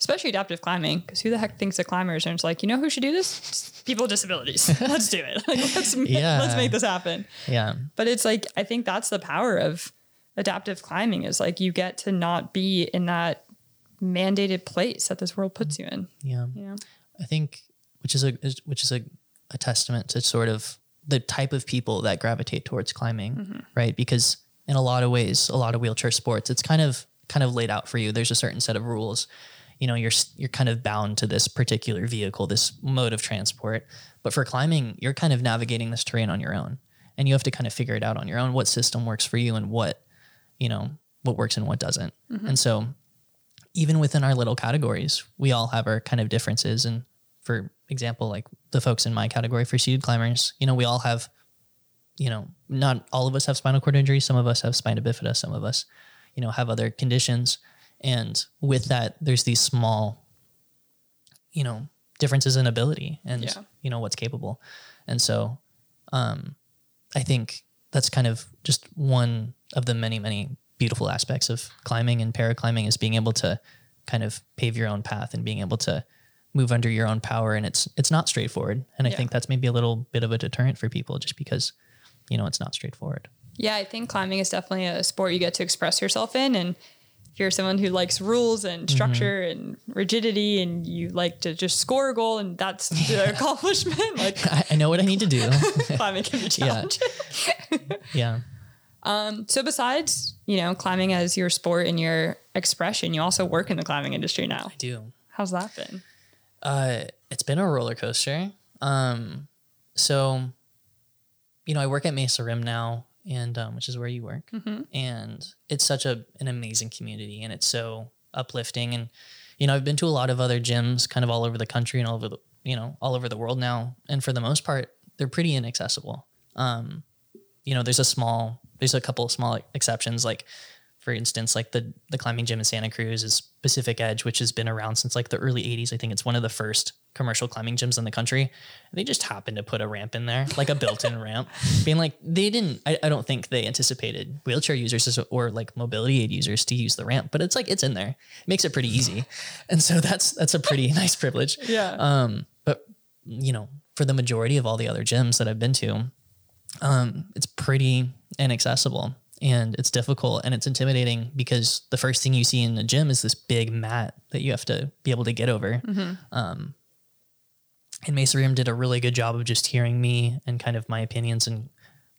especially adaptive climbing, because who the heck thinks of climbers? And it's like, you know who should do this? Just people with disabilities. let's do it. Like, let's Yeah. let's make this happen. Yeah. But it's like I think that's the power of adaptive climbing is like you get to not be in that mandated place that this world puts you in. Yeah. Know? I think which is a which is a, a testament to sort of the type of people that gravitate towards climbing, mm-hmm. right? Because in a lot of ways, a lot of wheelchair sports, it's kind of kind of laid out for you. There's a certain set of rules. You know, you're you're kind of bound to this particular vehicle, this mode of transport. But for climbing, you're kind of navigating this terrain on your own, and you have to kind of figure it out on your own. What system works for you, and what you know what works and what doesn't. Mm-hmm. And so even within our little categories, we all have our kind of differences. And for example, like the folks in my category for seated climbers, you know, we all have, you know, not all of us have spinal cord injury. Some of us have spina bifida. Some of us, you know, have other conditions. And with that, there's these small, you know, differences in ability and, Yeah. you know, what's capable. And so um, I think that's kind of just one of the many, many beautiful aspects of climbing and paraclimbing is being able to kind of pave your own path and being able to move under your own power. And it's it's not straightforward. And I Yeah. think that's maybe a little bit of a deterrent for people just because, you know, it's not straightforward. Yeah, I think climbing is definitely a sport you get to express yourself in. And if you're someone who likes rules and mm-hmm. structure and rigidity and you like to just score a goal and that's the accomplishment, like I, I know what I need to do. climbing can be Yeah. challenging. yeah. Um, so besides, you know, climbing as your sport and your expression, you also work in the climbing industry now. I do. How's that been? Uh, it's been a roller coaster. Um, so, you know, I work at Mesa Rim now, and um, which is where you work, and it's such a an amazing community, and it's so uplifting. And you know, I've been to a lot of other gyms, kind of all over the country and all over the you know all over the world now, and for the most part, they're pretty inaccessible. Um, you know, there's a small, there's a couple of small exceptions, like for instance, like the the climbing gym in Santa Cruz is Pacific Edge, which has been around since like the early '80s. I think it's one of the first commercial climbing gyms in the country. And they just happened to put a ramp in there, like a built-in ramp, being like they didn't. I, I don't think they anticipated wheelchair users or like mobility aid users to use the ramp, but it's like it's in there. It makes it pretty easy, and so that's that's a pretty nice privilege. Yeah. Um, but you know, for the majority of all the other gyms that I've been to, um, it's pretty inaccessible and it's difficult and it's intimidating because the first thing you see in the gym is this big mat that you have to be able to get over. Um, and Mesa Rim did a really good job of just hearing me and kind of my opinions and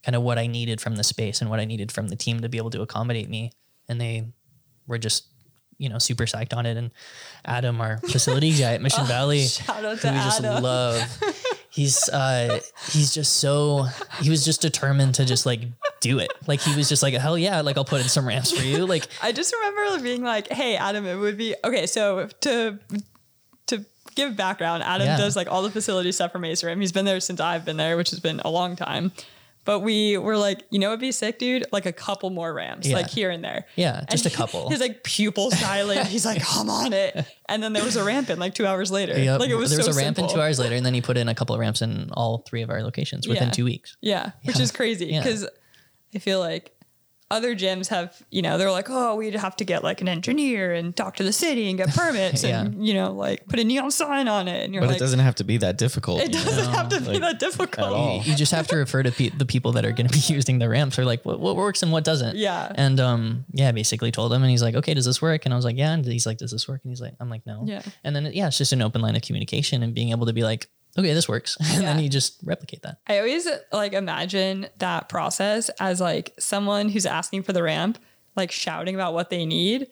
kind of what I needed from the space and what I needed from the team to be able to accommodate me. And they were just, you know, super psyched on it. And Adam, our facility guy at Mission Valley, shout out who to we just love. He's uh he's just so he was just determined to just like do it. Like he was just like hell yeah, like I'll put in some ramps for you. Like I just remember being like, "Hey, Adam, it would be okay." So to to give background, Adam Yeah. does like all the facility stuff for Rim. He's been there since I've been there, which has been a long time. But we were like, you know, it'd be sick, dude. Like a couple more ramps, Yeah. like here and there. Yeah, just And a couple. He's like pupils dilate. He's like, I'm on it. And then there was a ramp in like two hours later. yep, Like it was there was so a ramp simple. in two hours later, and then he put in a couple of ramps in all three of our locations within Yeah. two weeks. Yeah, which is crazy Yeah. because I feel like other gyms have, you know, they're like, oh, we'd have to get like an engineer and talk to the city and get permits and, you know, like put a neon sign on it. And you're But like, it doesn't have to be that difficult. it doesn't have to be that difficult. at all. You just have to refer to pe- the people that are going to be using the ramps or like what, what works and what doesn't. Yeah. And um, yeah, I basically told him, and he's like, okay, does this work? And I was like, yeah. And he's like, does this work? And he's like, I'm like, no. Yeah. And then yeah, it's just an open line of communication and being able to be like, okay, this works, and then you just replicate that. I always like imagine that process as like someone who's asking for the ramp, like shouting about what they need.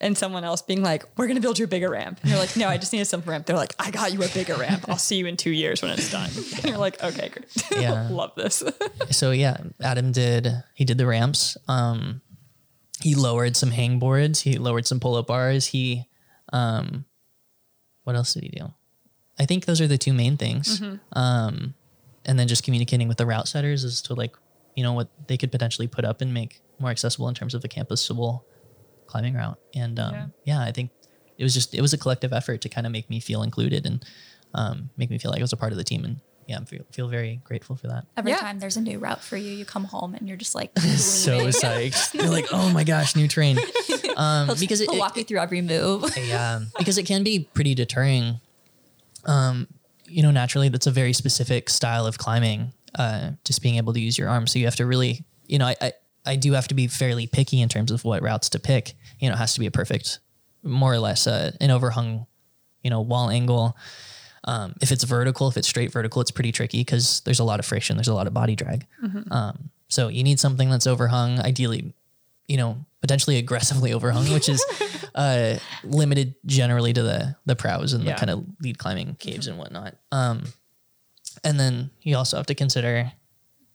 And someone else being like, "We're gonna build you a bigger ramp." And you're like, "No, I just need a simple ramp." They're like, "I got you a bigger ramp. I'll see you in two years when it's done." And you're like, "Okay, great. Yeah. Love this." so yeah, Adam did he did the ramps. Um, he lowered some hang boards. He lowered some pull up bars. He, um, what else did he do? I think those are the two main things. Um, and then just communicating with the route setters as to like, you know, what they could potentially put up and make more accessible in terms of a campusable climbing route. And um, Yeah. yeah. I think it was just it was a collective effort to kind of make me feel included and um, make me feel like I was a part of the team and yeah, I feel, feel very grateful for that. Every Yeah. time there's a new route for you, you come home and you're just like So gleaming. psyched. You're like, oh my gosh, new train. Um, He'll, because it, he'll it- walk you through every move. yeah, because it can be pretty deterring. Um, you know, naturally, that's a very specific style of climbing. Uh, just being able to use your arms, so you have to really, you know, I, I I do have to be fairly picky in terms of what routes to pick. You know, it has to be a perfect, more or less, uh, an overhung, you know, wall angle. Um, if it's vertical, if it's straight vertical, it's pretty tricky because there's a lot of friction, there's a lot of body drag. Um, so you need something that's overhung, ideally, you know, potentially aggressively overhung, which is uh, limited generally to the the prows and Yeah. the kind of lead climbing caves and whatnot. Um, and then you also have to consider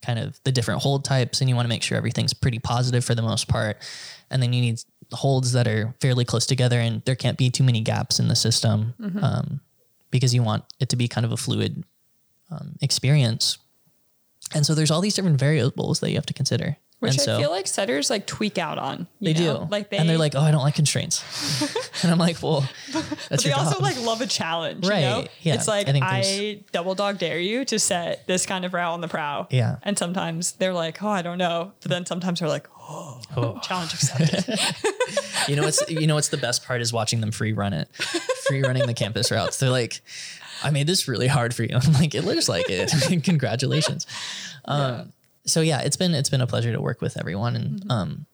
kind of the different hold types, and you want to make sure everything's pretty positive for the most part. And then you need holds that are fairly close together, and there can't be too many gaps in the system um, because you want it to be kind of a fluid um, experience. And so there's all these different variables that you have to consider. Which and so, I feel like setters like tweak out on. you they know? do. Like they and they're like, oh, I don't like constraints. and I'm like, well, that's but they also job. like love a challenge. You Right, know? yeah, It's like I I, double dog dare you to set this kind of route on the prow. Yeah. And sometimes they're like, oh, I don't know. But then sometimes they're like, oh, challenge accepted. you know what's you know what's the best part is watching them free run it, free running the campus routes. They're like, I made this really hard for you. I'm like, it looks like it. Congratulations. Um, so yeah, it's been it's been a pleasure to work with everyone, and Mm-hmm. um,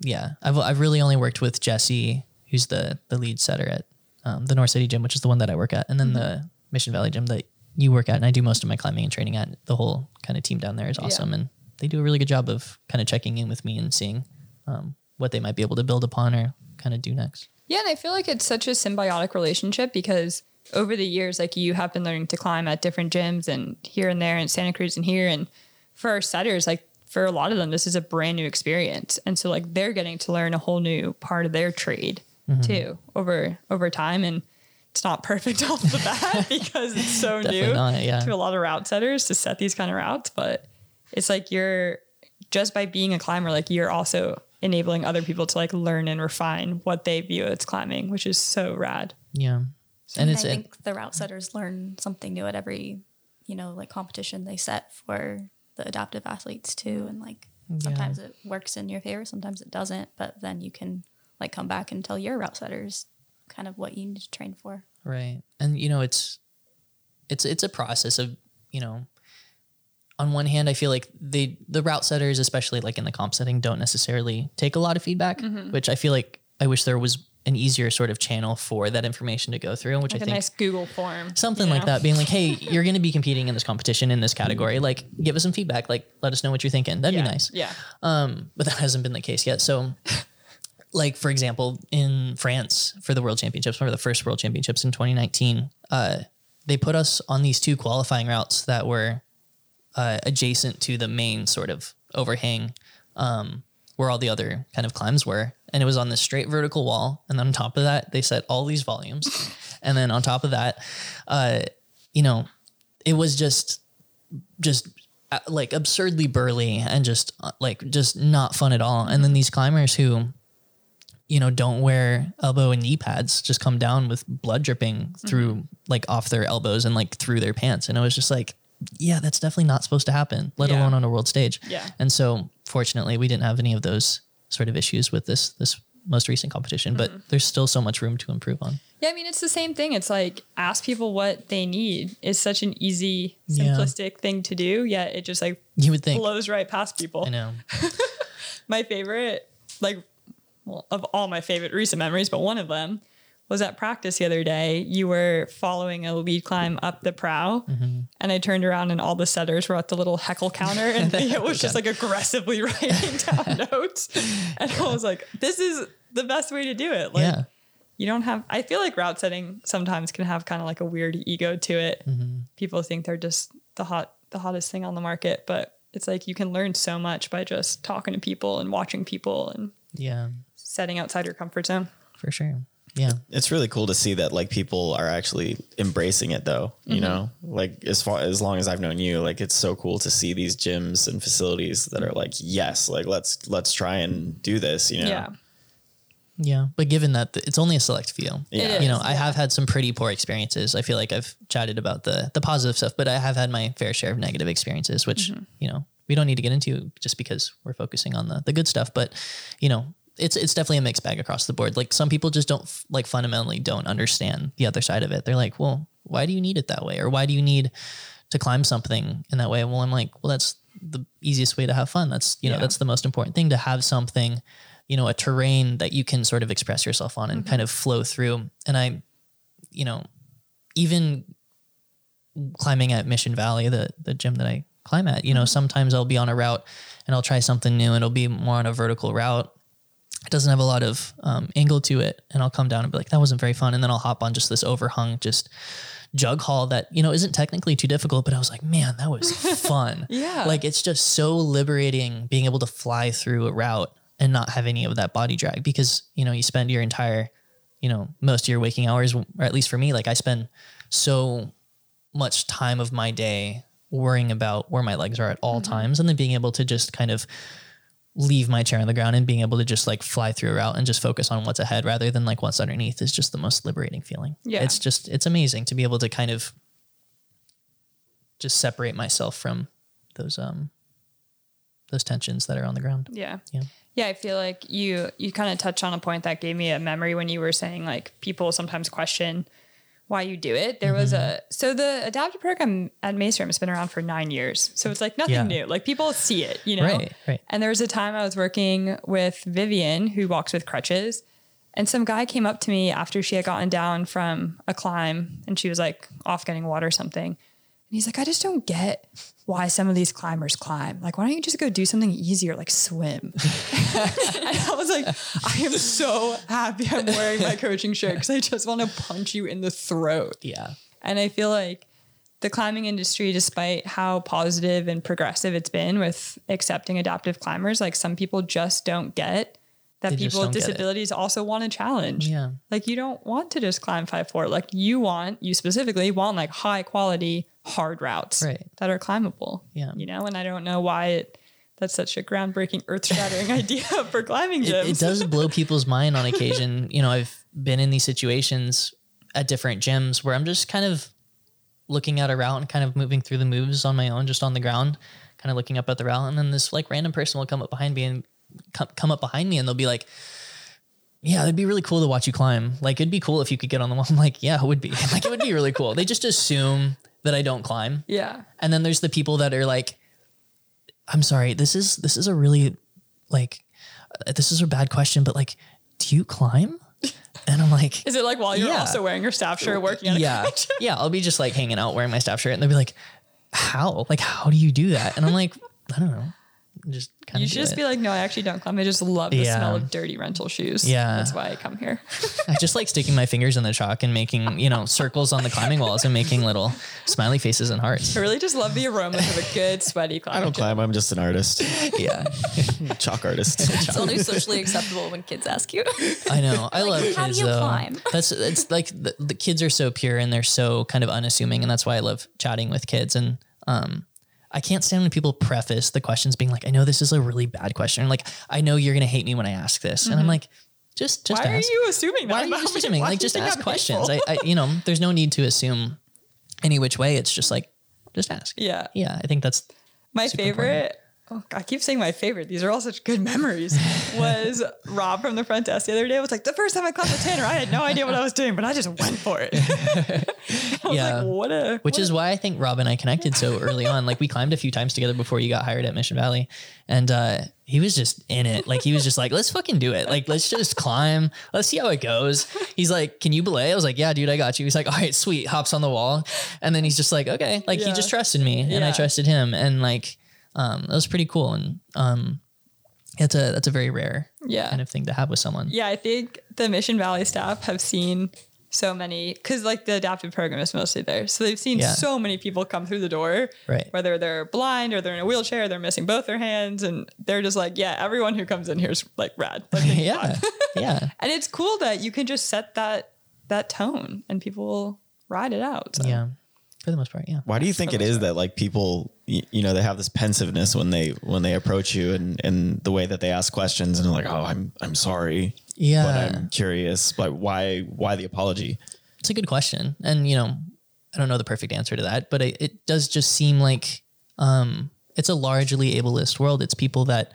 yeah, I've I've really only worked with Jesse, who's the the lead setter at um, the North City Gym, which is the one that I work at, and then Mm-hmm. the Mission Valley Gym that you work at, and I do most of my climbing and training at. The whole kind of team down there is awesome, and they do a really good job of kind of checking in with me and seeing um, what they might be able to build upon or kind of do next. Yeah, and I feel like it's such a symbiotic relationship because over the years, like you have been learning to climb at different gyms and here and there and Santa Cruz and here. And for our setters, like for a lot of them, this is a brand new experience. And so like they're getting to learn a whole new part of their trade mm-hmm. too over over time. And it's not perfect off the bat because it's so new not, yeah. to a lot of route setters to set these kind of routes. But it's like you're just by being a climber, like you're also enabling other people to like learn and refine what they view as climbing, which is so rad. Yeah. And, And it's I it, think the route setters learn something new at every, you know, like competition they set for the adaptive athletes too. And like sometimes it works in your favor, sometimes it doesn't. But then you can like come back and tell your route setters kind of what you need to train for. right. And you know, it's it's it's a process of, you know, on one hand, I feel like the the route setters, especially like in the comp setting, don't necessarily take a lot of feedback, Mm-hmm. which I feel like I wish there was an easier sort of channel for that information to go through, which Like I a think nice Google form. something you like that being like hey you're going to be competing in this competition in this category like give us some feedback like let us know what you're thinking that'd Yeah. be nice Yeah. um but that hasn't been the case yet so like for example in france for the world championships for the first world championships in 2019 uh they put us on these two qualifying routes that were uh, adjacent to the main sort of overhang um, where all the other kind of climbs were. And it was on this straight vertical wall. And then on top of that, they set all these volumes. and then on top of that, uh, you know, it was just, just uh, like absurdly burly and just uh, like just not fun at all. And then these climbers who, you know, don't wear elbow and knee pads just come down with blood dripping through like off their elbows and like through their pants. And it was just like, yeah, that's definitely not supposed to happen, let Yeah. alone on a world stage. Yeah. And so fortunately we didn't have any of those sort of issues with this this most recent competition, but mm-hmm. there's still so much room to improve on. Yeah, I mean, it's the same thing. It's like ask people what they need is such an easy, Yeah. simplistic thing to do, yet it just like You would think. blows right past people. I know. my favorite, like, well, of all my favorite recent memories, but one of them was at practice the other day. You were following a lead climb up the prow, Mm-hmm. and I turned around and all the setters were at the little heckle counter, and it was just like aggressively writing down notes. And I was like, this is the best way to do it. Like, yeah. you don't have i feel like route setting sometimes can have kind of like a weird ego to it Mm-hmm. people think they're just the hot the hottest thing on the market but it's like you can learn so much by just talking to people and watching people and Yeah. setting outside your comfort zone For sure. Yeah. it's really cool to see that like people are actually embracing it though you mm-hmm. know like as far as long as i've known you like it's so cool to see these gyms and facilities that are like yes like let's let's try and do this you know yeah Yeah, but given that th- it's only a select few, Yeah. You know, I have had some pretty poor experiences. I feel like I've chatted about the the positive stuff, but I have had my fair share of negative experiences, which mm-hmm. you know we don't need to get into just because we're focusing on the the good stuff. But you know, it's it's definitely a mixed bag across the board. Like some people just don't like fundamentally don't understand the other side of it. They're like, well, why do you need it that way, or why do you need to climb something in that way? Well, I'm like, well, that's the easiest way to have fun. That's you know, Yeah. that's the most important thing to have something you know, a terrain that you can sort of express yourself on and mm-hmm. kind of flow through. And I, you know, even climbing at Mission Valley, the the gym that I climb at, you know, mm-hmm. sometimes I'll be on a route and I'll try something new and it'll be more on a vertical route. It doesn't have a lot of um, angle to it, and I'll come down and be like, "That wasn't very fun." And then I'll hop on just this overhung, just jug haul that you know isn't technically too difficult, but I was like, "Man, that was fun." Yeah. like it's just so liberating being able to fly through a route and not have any of that body drag because you know you spend your entire you know most of your waking hours or at least for me like i spend so much time of my day worrying about where my legs are at all times and then being able to just kind of leave my chair on the ground and being able to just like fly through a route and just focus on what's ahead rather than like what's underneath is just the most liberating feeling Yeah. it's just it's amazing to be able to kind of just separate myself from those um those tensions that are on the ground Yeah. Yeah. Yeah, I feel like you you kind of touched on a point that gave me a memory when you were saying like people sometimes question why you do it. There was Mm-hmm. a so the adaptive program at Mesa Rim has been around for nine years, so it's like nothing Yeah. new. Like people see it, you know. Right, right. And there was a time I was working with Vivian, who walks with crutches, and some guy came up to me after she had gotten down from a climb, and she was like off getting water or something, and he's like, I just don't get why some of these climbers climb. Like, why don't you just go do something easier, like swim? and I was like, I am so happy I'm wearing my coaching shirt because I just want to punch you in the throat. yeah And I feel like the climbing industry, despite how positive and progressive it's been with accepting adaptive climbers, like some people just don't get that They people with don't get it. disabilities also want a challenge. Yeah. Like you don't want to just climb five four. Like you want, you specifically want like high quality, hard routes Right. that are climbable. Yeah. You know, and I don't know why it that's such a groundbreaking, earth shattering idea for climbing gyms. it, it does blow people's mind on occasion. You know, I've been in these situations at different gyms where I'm just kind of looking at a route and kind of moving through the moves on my own, just on the ground, kind of looking up at the route. And then this like random person will come up behind me and come, come up behind me and they'll be like, yeah, it'd be really cool to watch you climb. Like, it'd be cool if you could get on the wall. I'm like, yeah, it would be. Like, it would be really cool. They just assume that I don't climb. Yeah. And then there's the people that are like, I'm sorry, this is this is a really like uh, this is a bad question, but like, do you climb? And I'm like, Is it like while you're Yeah. also wearing your staff shirt working yeah, yeah. I'll be just like hanging out wearing my staff shirt, and they'll be like, how? Like, how do you do that? And I'm like, I don't know. Just kind You should just be like, no, I actually don't climb. I just love the Yeah. smell of dirty rental shoes. Yeah. That's why I come here. I just like sticking my fingers in the chalk and making you know circles on the climbing walls and making little smiley faces and hearts. I really just love the aroma of a good sweaty climb. I don't climb. I'm just an artist, Yeah, chalk artist. It's only socially acceptable when kids ask you. I know. I love how do kids you though. climb? That's it's like the, the kids are so pure and they're so kind of unassuming, and that's why I love chatting with kids. And um, I can't stand when people preface the questions being like, "I know this is a really bad question. Like, I know you're gonna hate me when I ask this," and I'm mm-hmm. like, just just Why are you assuming that? why are you just assuming? Why Like, just ask questions. I, I, you know, there's no need to assume any which way. It's just like, just ask. yeah. Yeah, I think that's My favorite, oh, I keep saying my favorite. These are all such good memories. Was Rob from the front desk the other day was like, the first time I climbed the Tanner, I had no idea what I was doing, but I just went for it. I was Yeah. like, what a. which what is why I think Rob and I connected so early on. Like we climbed a few times together before you got hired at Mission Valley, and uh, he was just in it. Like he was just like, "Let's fucking do it! Like let's just climb. Let's see how it goes." He's like, "Can you belay?" I was like, "Yeah, dude, I got you." He's like, "All right, sweet." Hops on the wall, and then he's just like, "Okay." Like he just trusted me, and I trusted him, and like um, that was pretty cool. And um, it's a that's a very rare Yeah. kind of thing to have with someone. Yeah, I think the Mission Valley staff have seen so many because like the adaptive program is mostly there, so they've seen Yeah. so many people come through the door, Right. Whether they're blind or they're in a wheelchair, they're missing both their hands, and they're just like, yeah, everyone who comes in here is like rad. Like, yeah, yeah, and it's cool that you can just set that that tone and people will ride it out. So. yeah. For the most part, yeah. Why do you think it is that like people, you know, they have this pensiveness when they when they approach you and and the way that they ask questions and like, oh, I'm I'm sorry, Yeah. But I'm curious, but why why the apology? It's a good question. And, you know, I don't know the perfect answer to that, but it, it does just seem like um, it's a largely ableist world. It's people that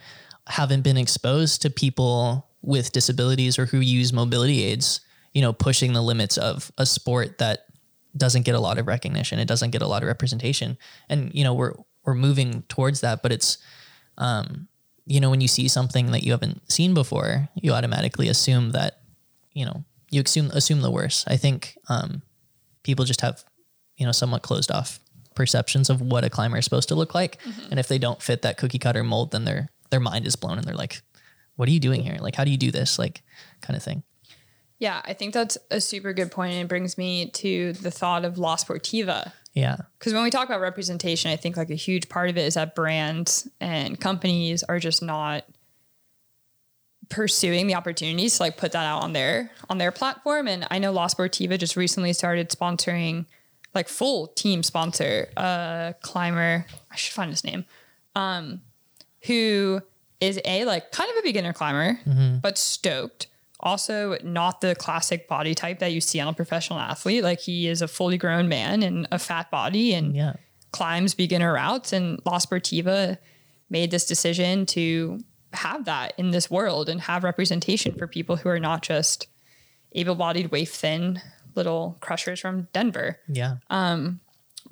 haven't been exposed to people with disabilities or who use mobility aids, you know, pushing the limits of a sport that doesn't get a lot of recognition. It doesn't get a lot of representation. And, you know, we're, we're moving towards that, but it's, um, you know, when you see something that you haven't seen before, you automatically assume that, you know, you assume assume the worst. I think um, people just have, you know, somewhat closed off perceptions of what a climber is supposed to look like, and if they don't fit that cookie cutter mold, then their their mind is blown, and they're like, "What are you doing here? Like, how do you do this? Like, kind of thing." Yeah, I think that's a super good point, and it brings me to the thought of La Sportiva. Yeah, Because when we talk about representation, I think like a huge part of it is that brands and companies are just not pursuing the opportunities to like put that out on their on their platform. And I know La Sportiva just recently started sponsoring like full team sponsor a climber. I should find his name. Um, who is a like kind of a beginner climber, but stoked. Also, not the classic body type that you see on a professional athlete. Like he is a fully grown man and a fat body and yeah, climbs beginner routes. And La Sportiva made this decision to have that in this world and have representation for people who are not just able bodied, waif thin little crushers from Denver. yeah.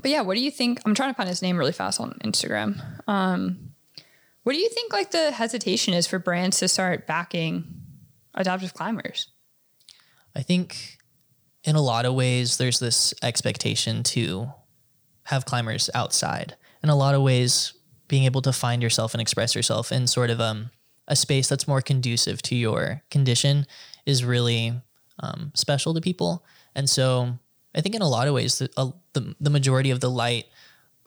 But yeah, what do you think? I'm trying to find his name really fast on Instagram. Um, what do you think like the hesitation is for brands to start backing adaptive climbers? I think in a lot of ways, there's this expectation to have climbers outside. In a lot of ways, being able to find yourself and express yourself in sort of um, a space that's more conducive to your condition is really um, special to people. And so I think in a lot of ways, the, uh, the, the majority of the light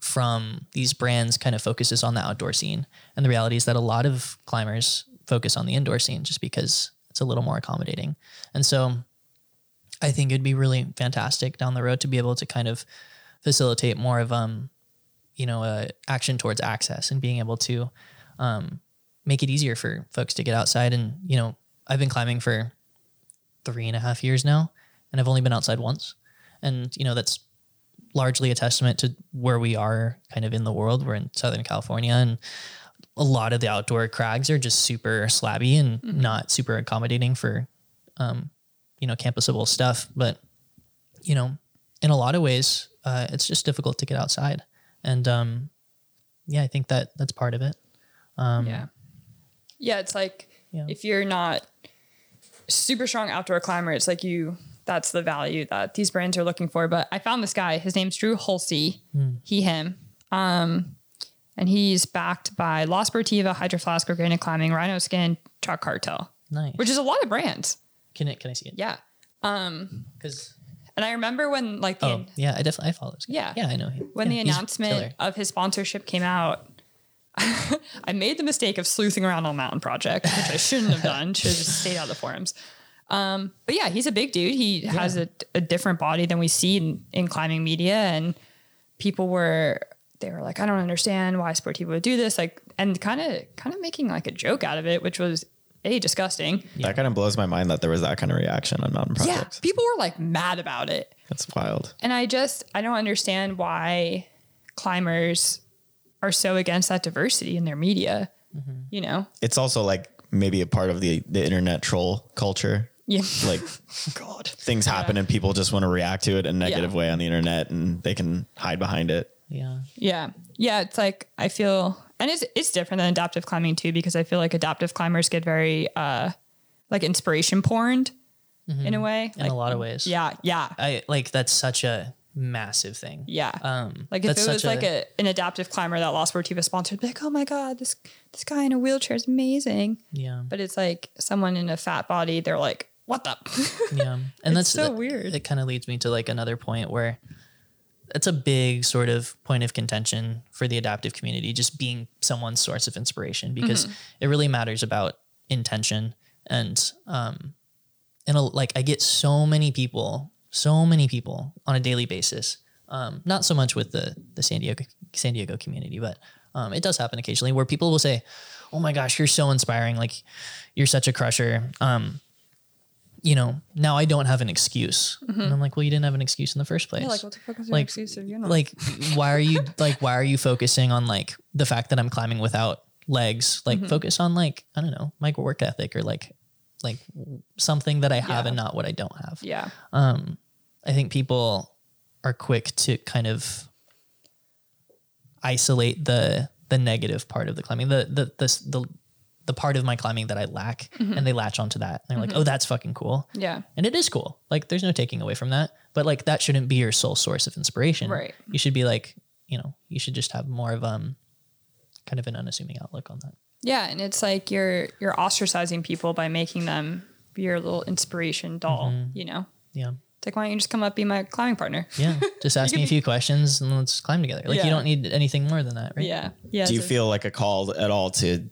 from these brands kind of focuses on the outdoor scene. And the reality is that a lot of climbers focus on the indoor scene just because it's a little more accommodating. And so I think it'd be really fantastic down the road to be able to kind of facilitate more of um, you know, action towards access and being able to um, make it easier for folks to get outside. And you know, I've been climbing for three and a half years now, and I've only been outside once. And you know, that's largely a testament to where we are kind of in the world. We're in Southern California, and a lot of the outdoor crags are just super slabby and not super accommodating for um, you know, campusable stuff. But, you know, in a lot of ways, uh, it's just difficult to get outside. And um, yeah, I think that that's part of it. Um, Yeah. Yeah, it's like Yeah. if you're not super strong outdoor climber, it's like you that's the value that these brands are looking for. But I found this guy, his name's Drew Hulsey, he, him. Um, and he's backed by La Sportiva, Hydro Flask, Organic Climbing, Rhino Skin, Chalk Cartel, Nice. which is a lot of brands. can it? Can I see it? Yeah. Because And I remember when like the oh yeah, I definitely I follow this. guy. Yeah. Yeah, I know him. when Yeah, the announcement of his sponsorship came out, I made the mistake of sleuthing around on Mountain Project, which I shouldn't have done. Should have just stayed out of the forums. Um, but yeah, he's a big dude. He has a, a different body than we see in, in climbing media, and people were they were like, I don't understand why Sportiva would do this, like, and kind of kind of making like a joke out of it, which was a disgusting. That kind of blows my mind that there was that kind of reaction on mountain Yeah, people were like mad about it. That's wild. And I just I don't understand why climbers are so against that diversity in their media. Mm-hmm. You know? It's also like maybe a part of the the internet troll culture. Yeah. Like God. things happen and people just want to react to it in a negative Yeah. way on the internet and they can hide behind it. Yeah. Yeah. Yeah. It's like I feel and it's it's different than adaptive climbing too, because I feel like adaptive climbers get very uh like inspiration porned in a way. In Like, a lot of ways. yeah, yeah. I like that's such a massive thing. Yeah. Um, Like if it was like a, an adaptive climber that La Sportiva sponsored, be like, oh my God, this this guy in a wheelchair is amazing. yeah. But it's like someone in a fat body, they're like, what the? Yeah. And that's so that- weird. It kind of leads me to like another point where it's a big sort of point of contention for the adaptive community, just being someone's source of inspiration because it really matters about intention and um and a, like I get so many people, so many people on a daily basis. Um, not so much with the the San Diego San Diego community, but um, it does happen occasionally where people will say, "Oh my gosh, you're so inspiring! Like you're such a crusher." Um, you know, now I don't have an excuse. And I'm like, well, you didn't have an excuse in the first place. Mm-hmm. Yeah, like what the fuck is your like, excuse if you're not? like why are you like why are you focusing on like the fact that I'm climbing without legs? Like Mm-hmm. focus on like, I don't know, my work ethic or like like something that I have Yeah. and not what I don't have. yeah. I think people are quick to kind of isolate the the negative part of the climbing, the the the the, the part of my climbing that I lack, Mm-hmm. and they latch onto that. And they're like, "Oh, that's fucking cool." Yeah. And it is cool. Like, there's no taking away from that. But like, that shouldn't be your sole source of inspiration. Right. You should be like, you know, you should just have more of um, kind of an unassuming outlook on that. Yeah, and it's like you're you're ostracizing people by making them your little inspiration doll. Mm-hmm. You know, Yeah. it's like why don't you just come up be my climbing partner? Yeah. Just ask me a few questions and let's climb together. Like, Yeah. you don't need anything more than that, right? Yeah, yeah. Do you so- feel like a call at all to,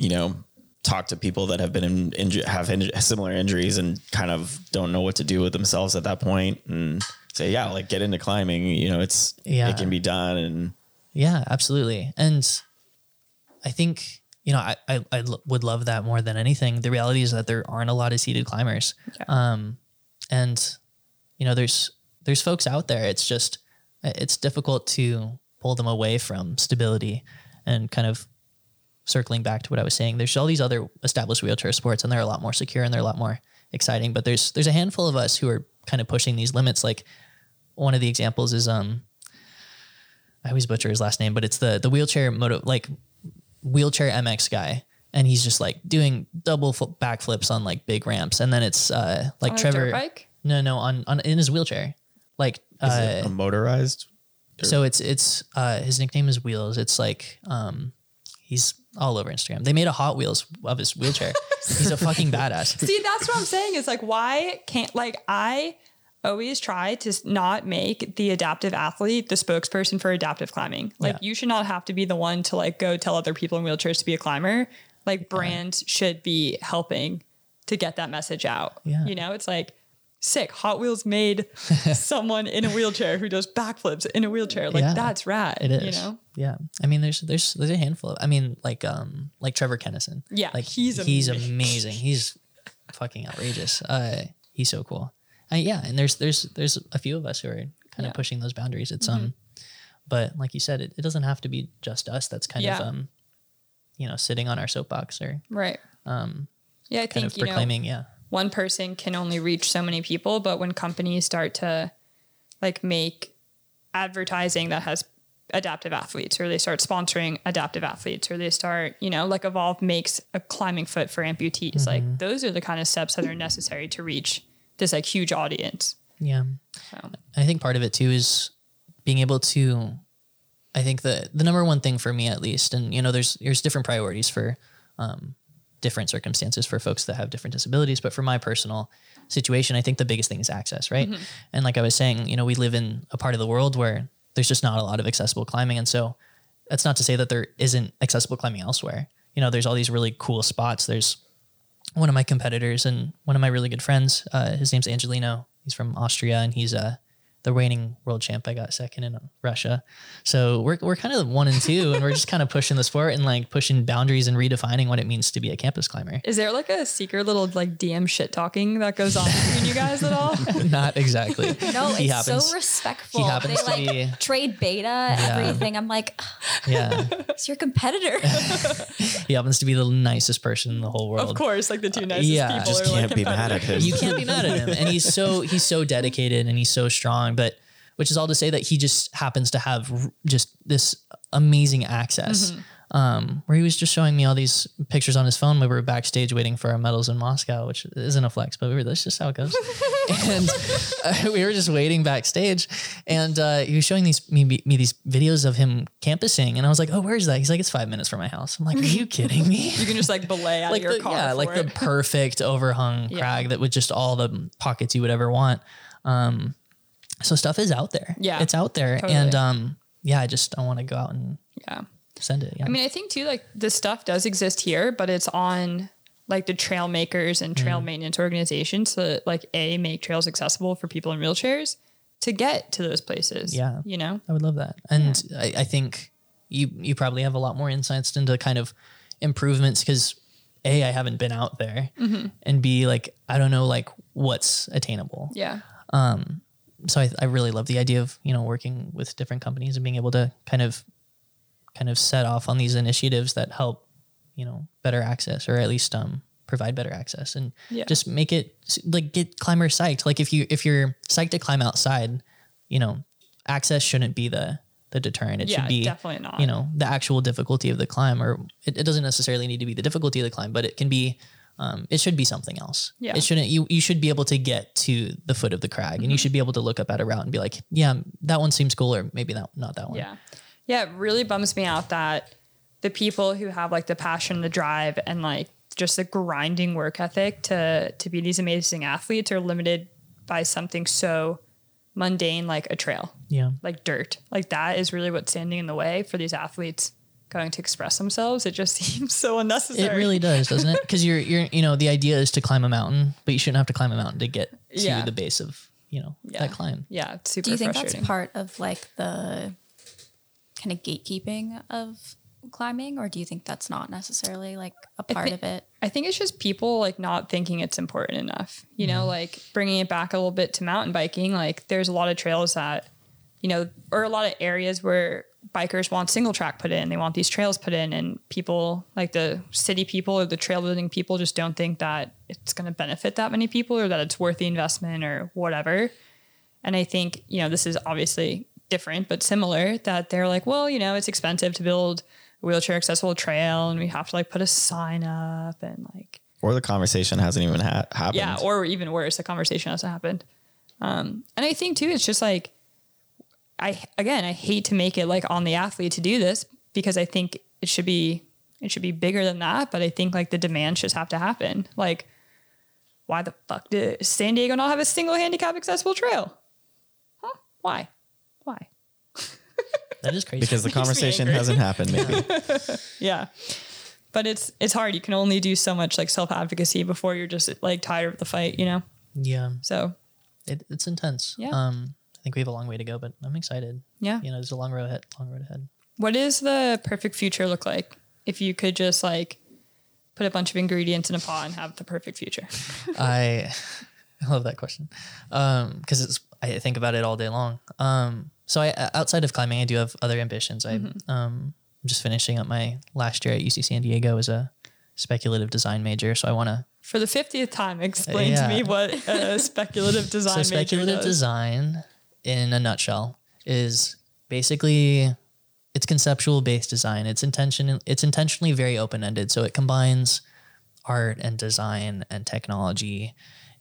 you know, talk to people that have been in, inju- have inju- similar injuries and kind of don't know what to do with themselves at that point and say, yeah, like get into climbing. You know, it's Yeah. it can be done. And Yeah, absolutely. And I think, you know, I, I, I l- would love that more than anything. The reality is that there aren't a lot of seated climbers. Um, and, you know, there's, there's folks out there. It's just, it's difficult to pull them away from stability and kind of circling back to what I was saying. There's all these other established wheelchair sports and they're a lot more secure and they're a lot more exciting, but there's, there's a handful of us who are kind of pushing these limits. Like one of the examples is, um, I always butcher his last name, but it's the the wheelchair moto like wheelchair MX guy, and he's just like doing double fl- backflips on like big ramps, and then it's uh like On a Trevor. dirt bike? No, no, on on in his wheelchair, like is uh, it a motorized? so it's it's uh his nickname is Wheels. It's like um he's all over Instagram. They made a Hot Wheels of his wheelchair. he's a fucking badass. See, that's what I'm saying. Is like why can't like I always try to not make the adaptive athlete the spokesperson for adaptive climbing. Like Yeah. you should not have to be the one to like go tell other people in wheelchairs to be a climber. Like brands should be helping to get that message out. Yeah. You know, it's like sick. Hot Wheels made someone in a wheelchair who does backflips in a wheelchair. Like Yeah. that's rad. It is. You know? Yeah. I mean, there's there's there's a handful of. I mean, like um like Trevor Kennison. Yeah, Like he's he's amazing. amazing. He's fucking outrageous. Uh, he's so cool. Uh, yeah, and there's there's there's a few of us who are kind Yeah. of pushing those boundaries. It's um, but like you said, it, it doesn't have to be just us. That's kind of um, you know, sitting on our soapbox or Right. Um yeah, I kind think of you know proclaiming. yeah. One person can only reach so many people but when companies start to like make advertising that has adaptive athletes or they start sponsoring adaptive athletes or they start you know like Evolv makes a climbing foot for amputees like those are the kind of steps that are necessary to reach this like huge audience. Yeah. so. I think part of it too is being able to I think the the number one thing for me at least, and you know, there's there's different priorities for um, different circumstances for folks that have different disabilities, but for my personal situation, I think the biggest thing is access, right? And like I was saying, you know, we live in a part of the world where there's just not a lot of accessible climbing, and so that's not to say that there isn't accessible climbing elsewhere. You know, there's all these really cool spots. There's one of my competitors and one of my really good friends. Uh, his name's Angelino. He's from Austria and he's uh, the reigning world champ. I got second in Russia. So we're, we're kind of one and two and we're just kind of pushing the sport and like pushing boundaries and redefining what it means to be a campus climber. is there like a secret little like dm shit talking that goes on between you guys at all Not exactly. No, He it's happens- so respectful. he happens they to like be- trade beta, everything. I'm like, Yeah. it's your competitor. He happens to be the nicest person in the whole world. of course like the two uh, nicest yeah, people Just are can't be mad at him. you can't be mad at him and he's so he's so dedicated and he's so strong but which is all to say that he just happens to have just this amazing access um, where he was just showing me all these pictures on his phone we were backstage waiting for our medals in Moscow, which isn't a flex, but we were, that's just how it goes. and uh, we were just waiting backstage, and uh, he was showing these me, me these videos of him campusing, and I was like, "Oh, where's that?" He's like, "It's five minutes from my house." I'm like, "Are you kidding me?" you can just like belay out like of your the, car yeah, like the perfect overhung crag that with just all the pockets you would ever want. Um, so stuff is out there. Yeah, it's out there, totally. and um, yeah, I just I want to go out and yeah send it. Yeah. I mean, I think too, like this stuff does exist here, but it's on like the trail makers and Mm. trail maintenance organizations to like a make trails accessible for people in wheelchairs to get to those places. Yeah. you know, I would love that. And I, I think you you probably have a lot more insights into kind of improvements because a I haven't been out there, and b like I don't know like what's attainable. Yeah. So I, I really love the idea of you know working with different companies and being able to kind of kind of set off on these initiatives that help you know better access or at least um provide better access and Yeah. just make it like get climbers psyched. Like if you if you're psyched to climb outside, you know access shouldn't be the the deterrent. It Yeah, should be definitely not. You know the actual difficulty of the climb, or it, it doesn't necessarily need to be the difficulty of the climb, but it can be. Um, it should be something else. Yeah. It shouldn't. You you should be able to get to the foot of the crag, and you should be able to look up at a route and be like, yeah, that one seems cool, or maybe that not that one. Yeah. Yeah, it really bums me out that the people who have like the passion, the drive, and like just the grinding work ethic to to be these amazing athletes are limited by something so mundane like a trail, Yeah. like dirt. Like that is really what's standing in the way for these athletes going to express themselves. It just seems so unnecessary. It really does, doesn't it? Because you're you're you know the idea is to climb a mountain, but you shouldn't have to climb a mountain to get to Yeah. the base of you know Yeah. that climb. Yeah, it's super Do you think that's part of like the kind of gatekeeping of climbing, or do you think that's not necessarily like a part thi- of it? I think it's just people like not thinking it's important enough. You know, mm-hmm. like bringing it back a little bit to mountain biking. Like there's a lot of trails that, you know, or a lot of areas where bikers want single track put in. They want these trails put in, and people like the city people or the trail building people just don't think that it's going to benefit that many people or that it's worth the investment or whatever. And I think, you know, this is obviously different, but similar that they're like, well, you know, it's expensive to build a wheelchair accessible trail and we have to like put a sign up and like, Or the conversation hasn't even ha- happened. yeah, or even worse, the conversation hasn't happened. Um, and I think too, it's just like, I, again, I hate to make it like on the athlete to do this because I think it should be, it should be bigger than that. But I think like the demand just have to happen. Like, why the fuck did San Diego not have a single handicap accessible trail? Huh? Why? Why? That is crazy. because the conversation hasn't happened. Maybe Yeah. But it's it's hard. You can only do so much like self advocacy before you're just like tired of the fight, you know? yeah, So it, it's intense. Yeah. Um, I think we have a long way to go, but I'm excited. yeah. You know, there's a long road ahead. Long road ahead. What does the perfect future look like if you could just like put a bunch of ingredients in a pot and have the perfect future? I I love that question because it's I think about it all day long. Um, so I outside of climbing, I do have other ambitions. I Mm-hmm. um, I'm just finishing up my last year at UC San Diego as a speculative design major. So I want to For the 50th time, explain Yeah. to me what a speculative design so speculative design in a nutshell is basically it's conceptual based design. It's intention it's intentionally very open ended so it combines art and design and technology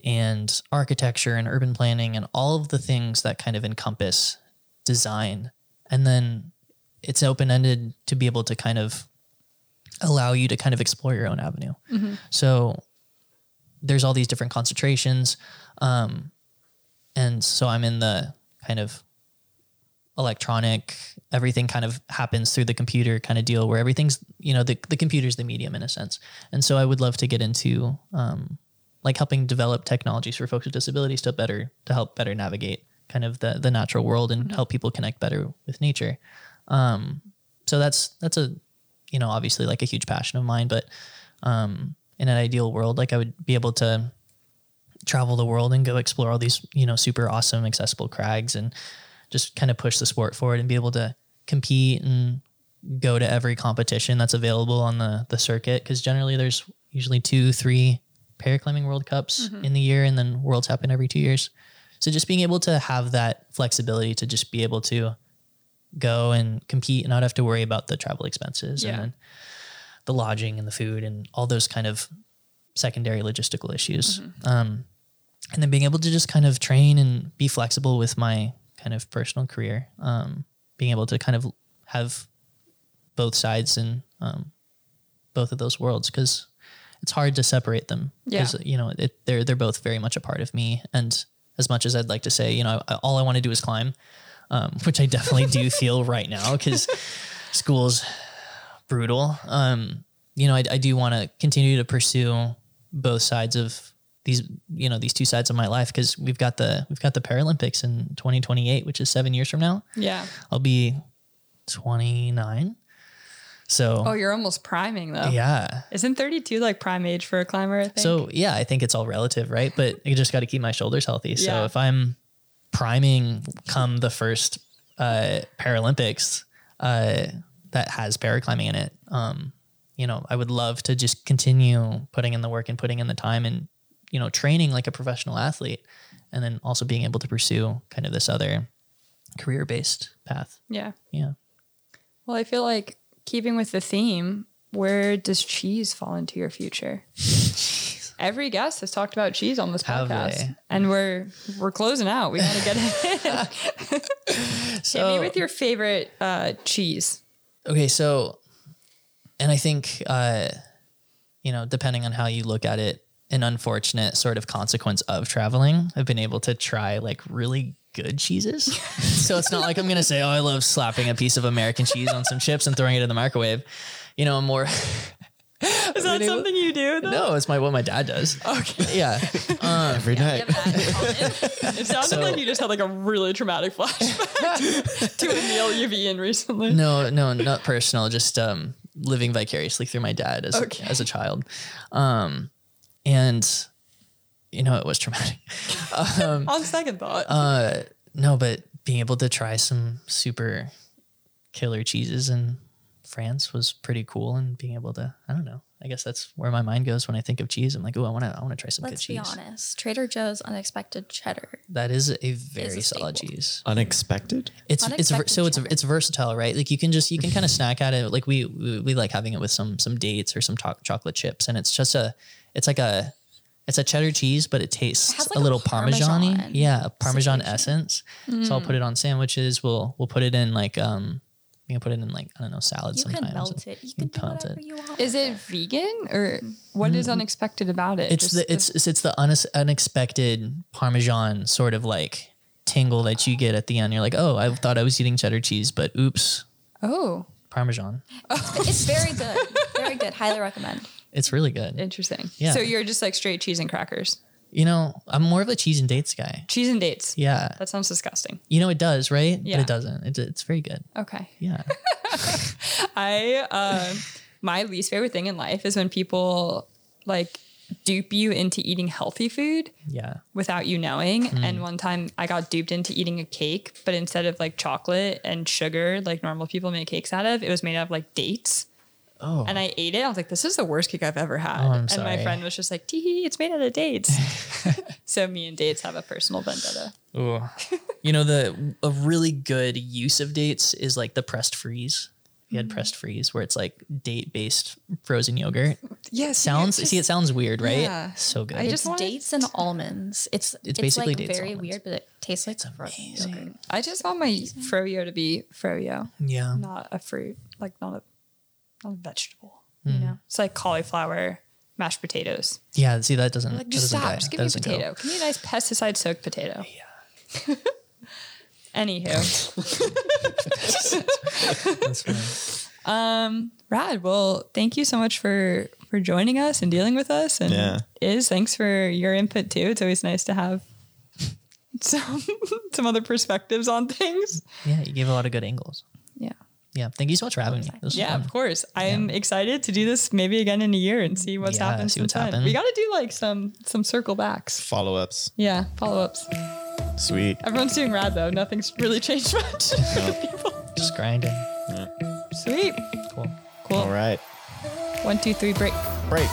and architecture and urban planning and all of the things that kind of encompass design. And then it's open ended to be able to kind of allow you to kind of explore your own avenue. So there's all these different concentrations um, and so i'm in the kind of electronic everything kind of happens through the computer kind of deal where everything's you know the, the computer's the medium in a sense. And so i would love to get into um, like helping develop technologies for folks with disabilities to better to help better navigate kind of the the natural world and help people connect better with nature. Um, so that's that's a you know obviously like a huge passion of mine but um, in an ideal world like i would be able to travel the world and go explore all these you know super awesome accessible crags and just kind of push the sport forward and be able to compete and go to every competition that's available on the the circuit. Because generally there's usually two three paraclimbing world cups mm-hmm. in the year and then worlds happen every two years. So just being able to have that flexibility to just be able to go and compete and not have to worry about the travel expenses Yeah. and then the lodging and the food and all those kind of secondary logistical issues. Um, and then being able to just kind of train and be flexible with my kind of personal career, um, being able to kind of have both sides in um, both of those worlds because it's hard to separate them. Yeah. 'Cause, you know, it, they're they're both very much a part of me. And as much as I'd like to say, you know, I, all I want to do is climb, um, which I definitely do feel right now because school's brutal. Um, you know, I, I do want to continue to pursue both sides of these, you know, these two sides of my life because we've got the we've got the Paralympics in 2028, which is seven years from now. Yeah. I'll be 29. So Oh, you're almost priming though. yeah. Isn't 32 like prime age for a climber? I think. So yeah, I think it's all relative, right? But I just got to keep my shoulders healthy. So Yeah. if I'm priming come the first uh, Paralympics uh, that has paraclimbing in it, um, you know, I would love to just continue putting in the work and putting in the time and you know training like a professional athlete, and then also being able to pursue kind of this other career based path. yeah. Yeah. Well, I feel like keeping with the theme, where does cheese fall into your future? Every guest has talked about cheese on this Have podcast, they? and we're we're closing out. We gotta get it. So Hit me with your favorite uh, cheese. Okay, so, and I think, uh, you know, depending on how you look at it, an unfortunate sort of consequence of traveling, I've been able to try like really good cheeses. so it's not like I'm gonna say, oh, I love slapping a piece of American cheese on some chips and throwing it in the microwave. You know, more. Is that something you do? Though? No, it's my what my dad does. Okay. Yeah. Every night. It sounded So- like you just had like a really traumatic flashback to a meal you've eaten recently. No, no, not personal. Just um, living vicariously through my dad as Okay. a, as a child, um, and you know it was traumatic. um, On second thought, Uh, no, but being able to try some super killer cheeses in France was pretty cool, and being able to, I don't know, I guess that's where my mind goes when I think of cheese. I'm like, oh, I want to, I want to try some Let's good be cheese. honest. Trader Joe's unexpected cheddar. That is a very a solid staple. cheese. Unexpected. It's it's so it's cheddar. it's versatile, right? Like you can just you can kind of snack at it. Like we, we we like having it with some some dates or some to- chocolate chips, and it's just a it's like a it's a cheddar cheese, but it tastes has a like a little parmesan Parmesan Yeah, a parmesan situation. essence. So Mm. I'll put it on sandwiches. We'll we'll put it in like um you can put it in like I don't know salad You sometimes. can melt it. You can do melt whatever it. you want. is with it vegan or what is mm-hmm. unexpected about it? It's Just the it's it's, it's the unes- unexpected parmesan sort of like tingle that you get at the end. You're like, oh, I thought I was eating cheddar cheese, but oops, oh, parmesan. It's very good. Very good. Highly recommend. It's really good. interesting. Yeah. So you're just like straight cheese and crackers, You know, I'm more of a cheese and dates guy. cheese and dates. Yeah. That sounds disgusting. You know, it does, right? Yeah. But it doesn't. It's, it's very good. Okay. Yeah. I um my least favorite thing in life is when people like dupe you into eating healthy food Yeah. without you knowing. Hmm. And one time I got duped into eating a cake, but instead of like chocolate and sugar, like normal people make cakes out of, it was made out of like dates. Oh. And I ate it. I was like, this is the worst cake I've ever had. Oh, I'm and my friend was just like, tee hee, it's made out of dates. so me and dates have a personal vendetta. Ooh. you know, the a really good use of dates is like the pressed freeze. You had mm-hmm. pressed freeze where it's like date based frozen yogurt. Yes. Sounds see it sounds weird, right? Yeah. So good. I just wanted- dates and almonds. It's it's, basically like dates very almonds. weird, but it tastes like frozen yogurt. I just want my froyo to be froyo, yeah. not a fruit, like not a not a vegetable. Hmm. You know, it's like cauliflower, mashed potatoes. Yeah, see that doesn't Like that just doesn't stop, go- just give that me a doesn't go. potato. Give me a nice pesticide soaked potato. Yeah. Anywho, That's fine. um, rad. Well, thank you so much for for joining us and dealing with us. And Yeah. is thanks for your input too. It's always nice to have some some other perspectives on things. Yeah, you gave a lot of good angles. Yeah. Yeah. Thank you so much for having me. This Yeah, fun. of course. I am excited to do this maybe again in a year and see what's Yeah, happened see what's then. happened. We got to do like some some circle backs. Follow ups. Yeah, follow ups. Sweet. Everyone's doing rad though. Nothing's really changed much. People. Just grinding. Yeah. Sweet. Cool. Cool. All right. One, two, three, break. Break.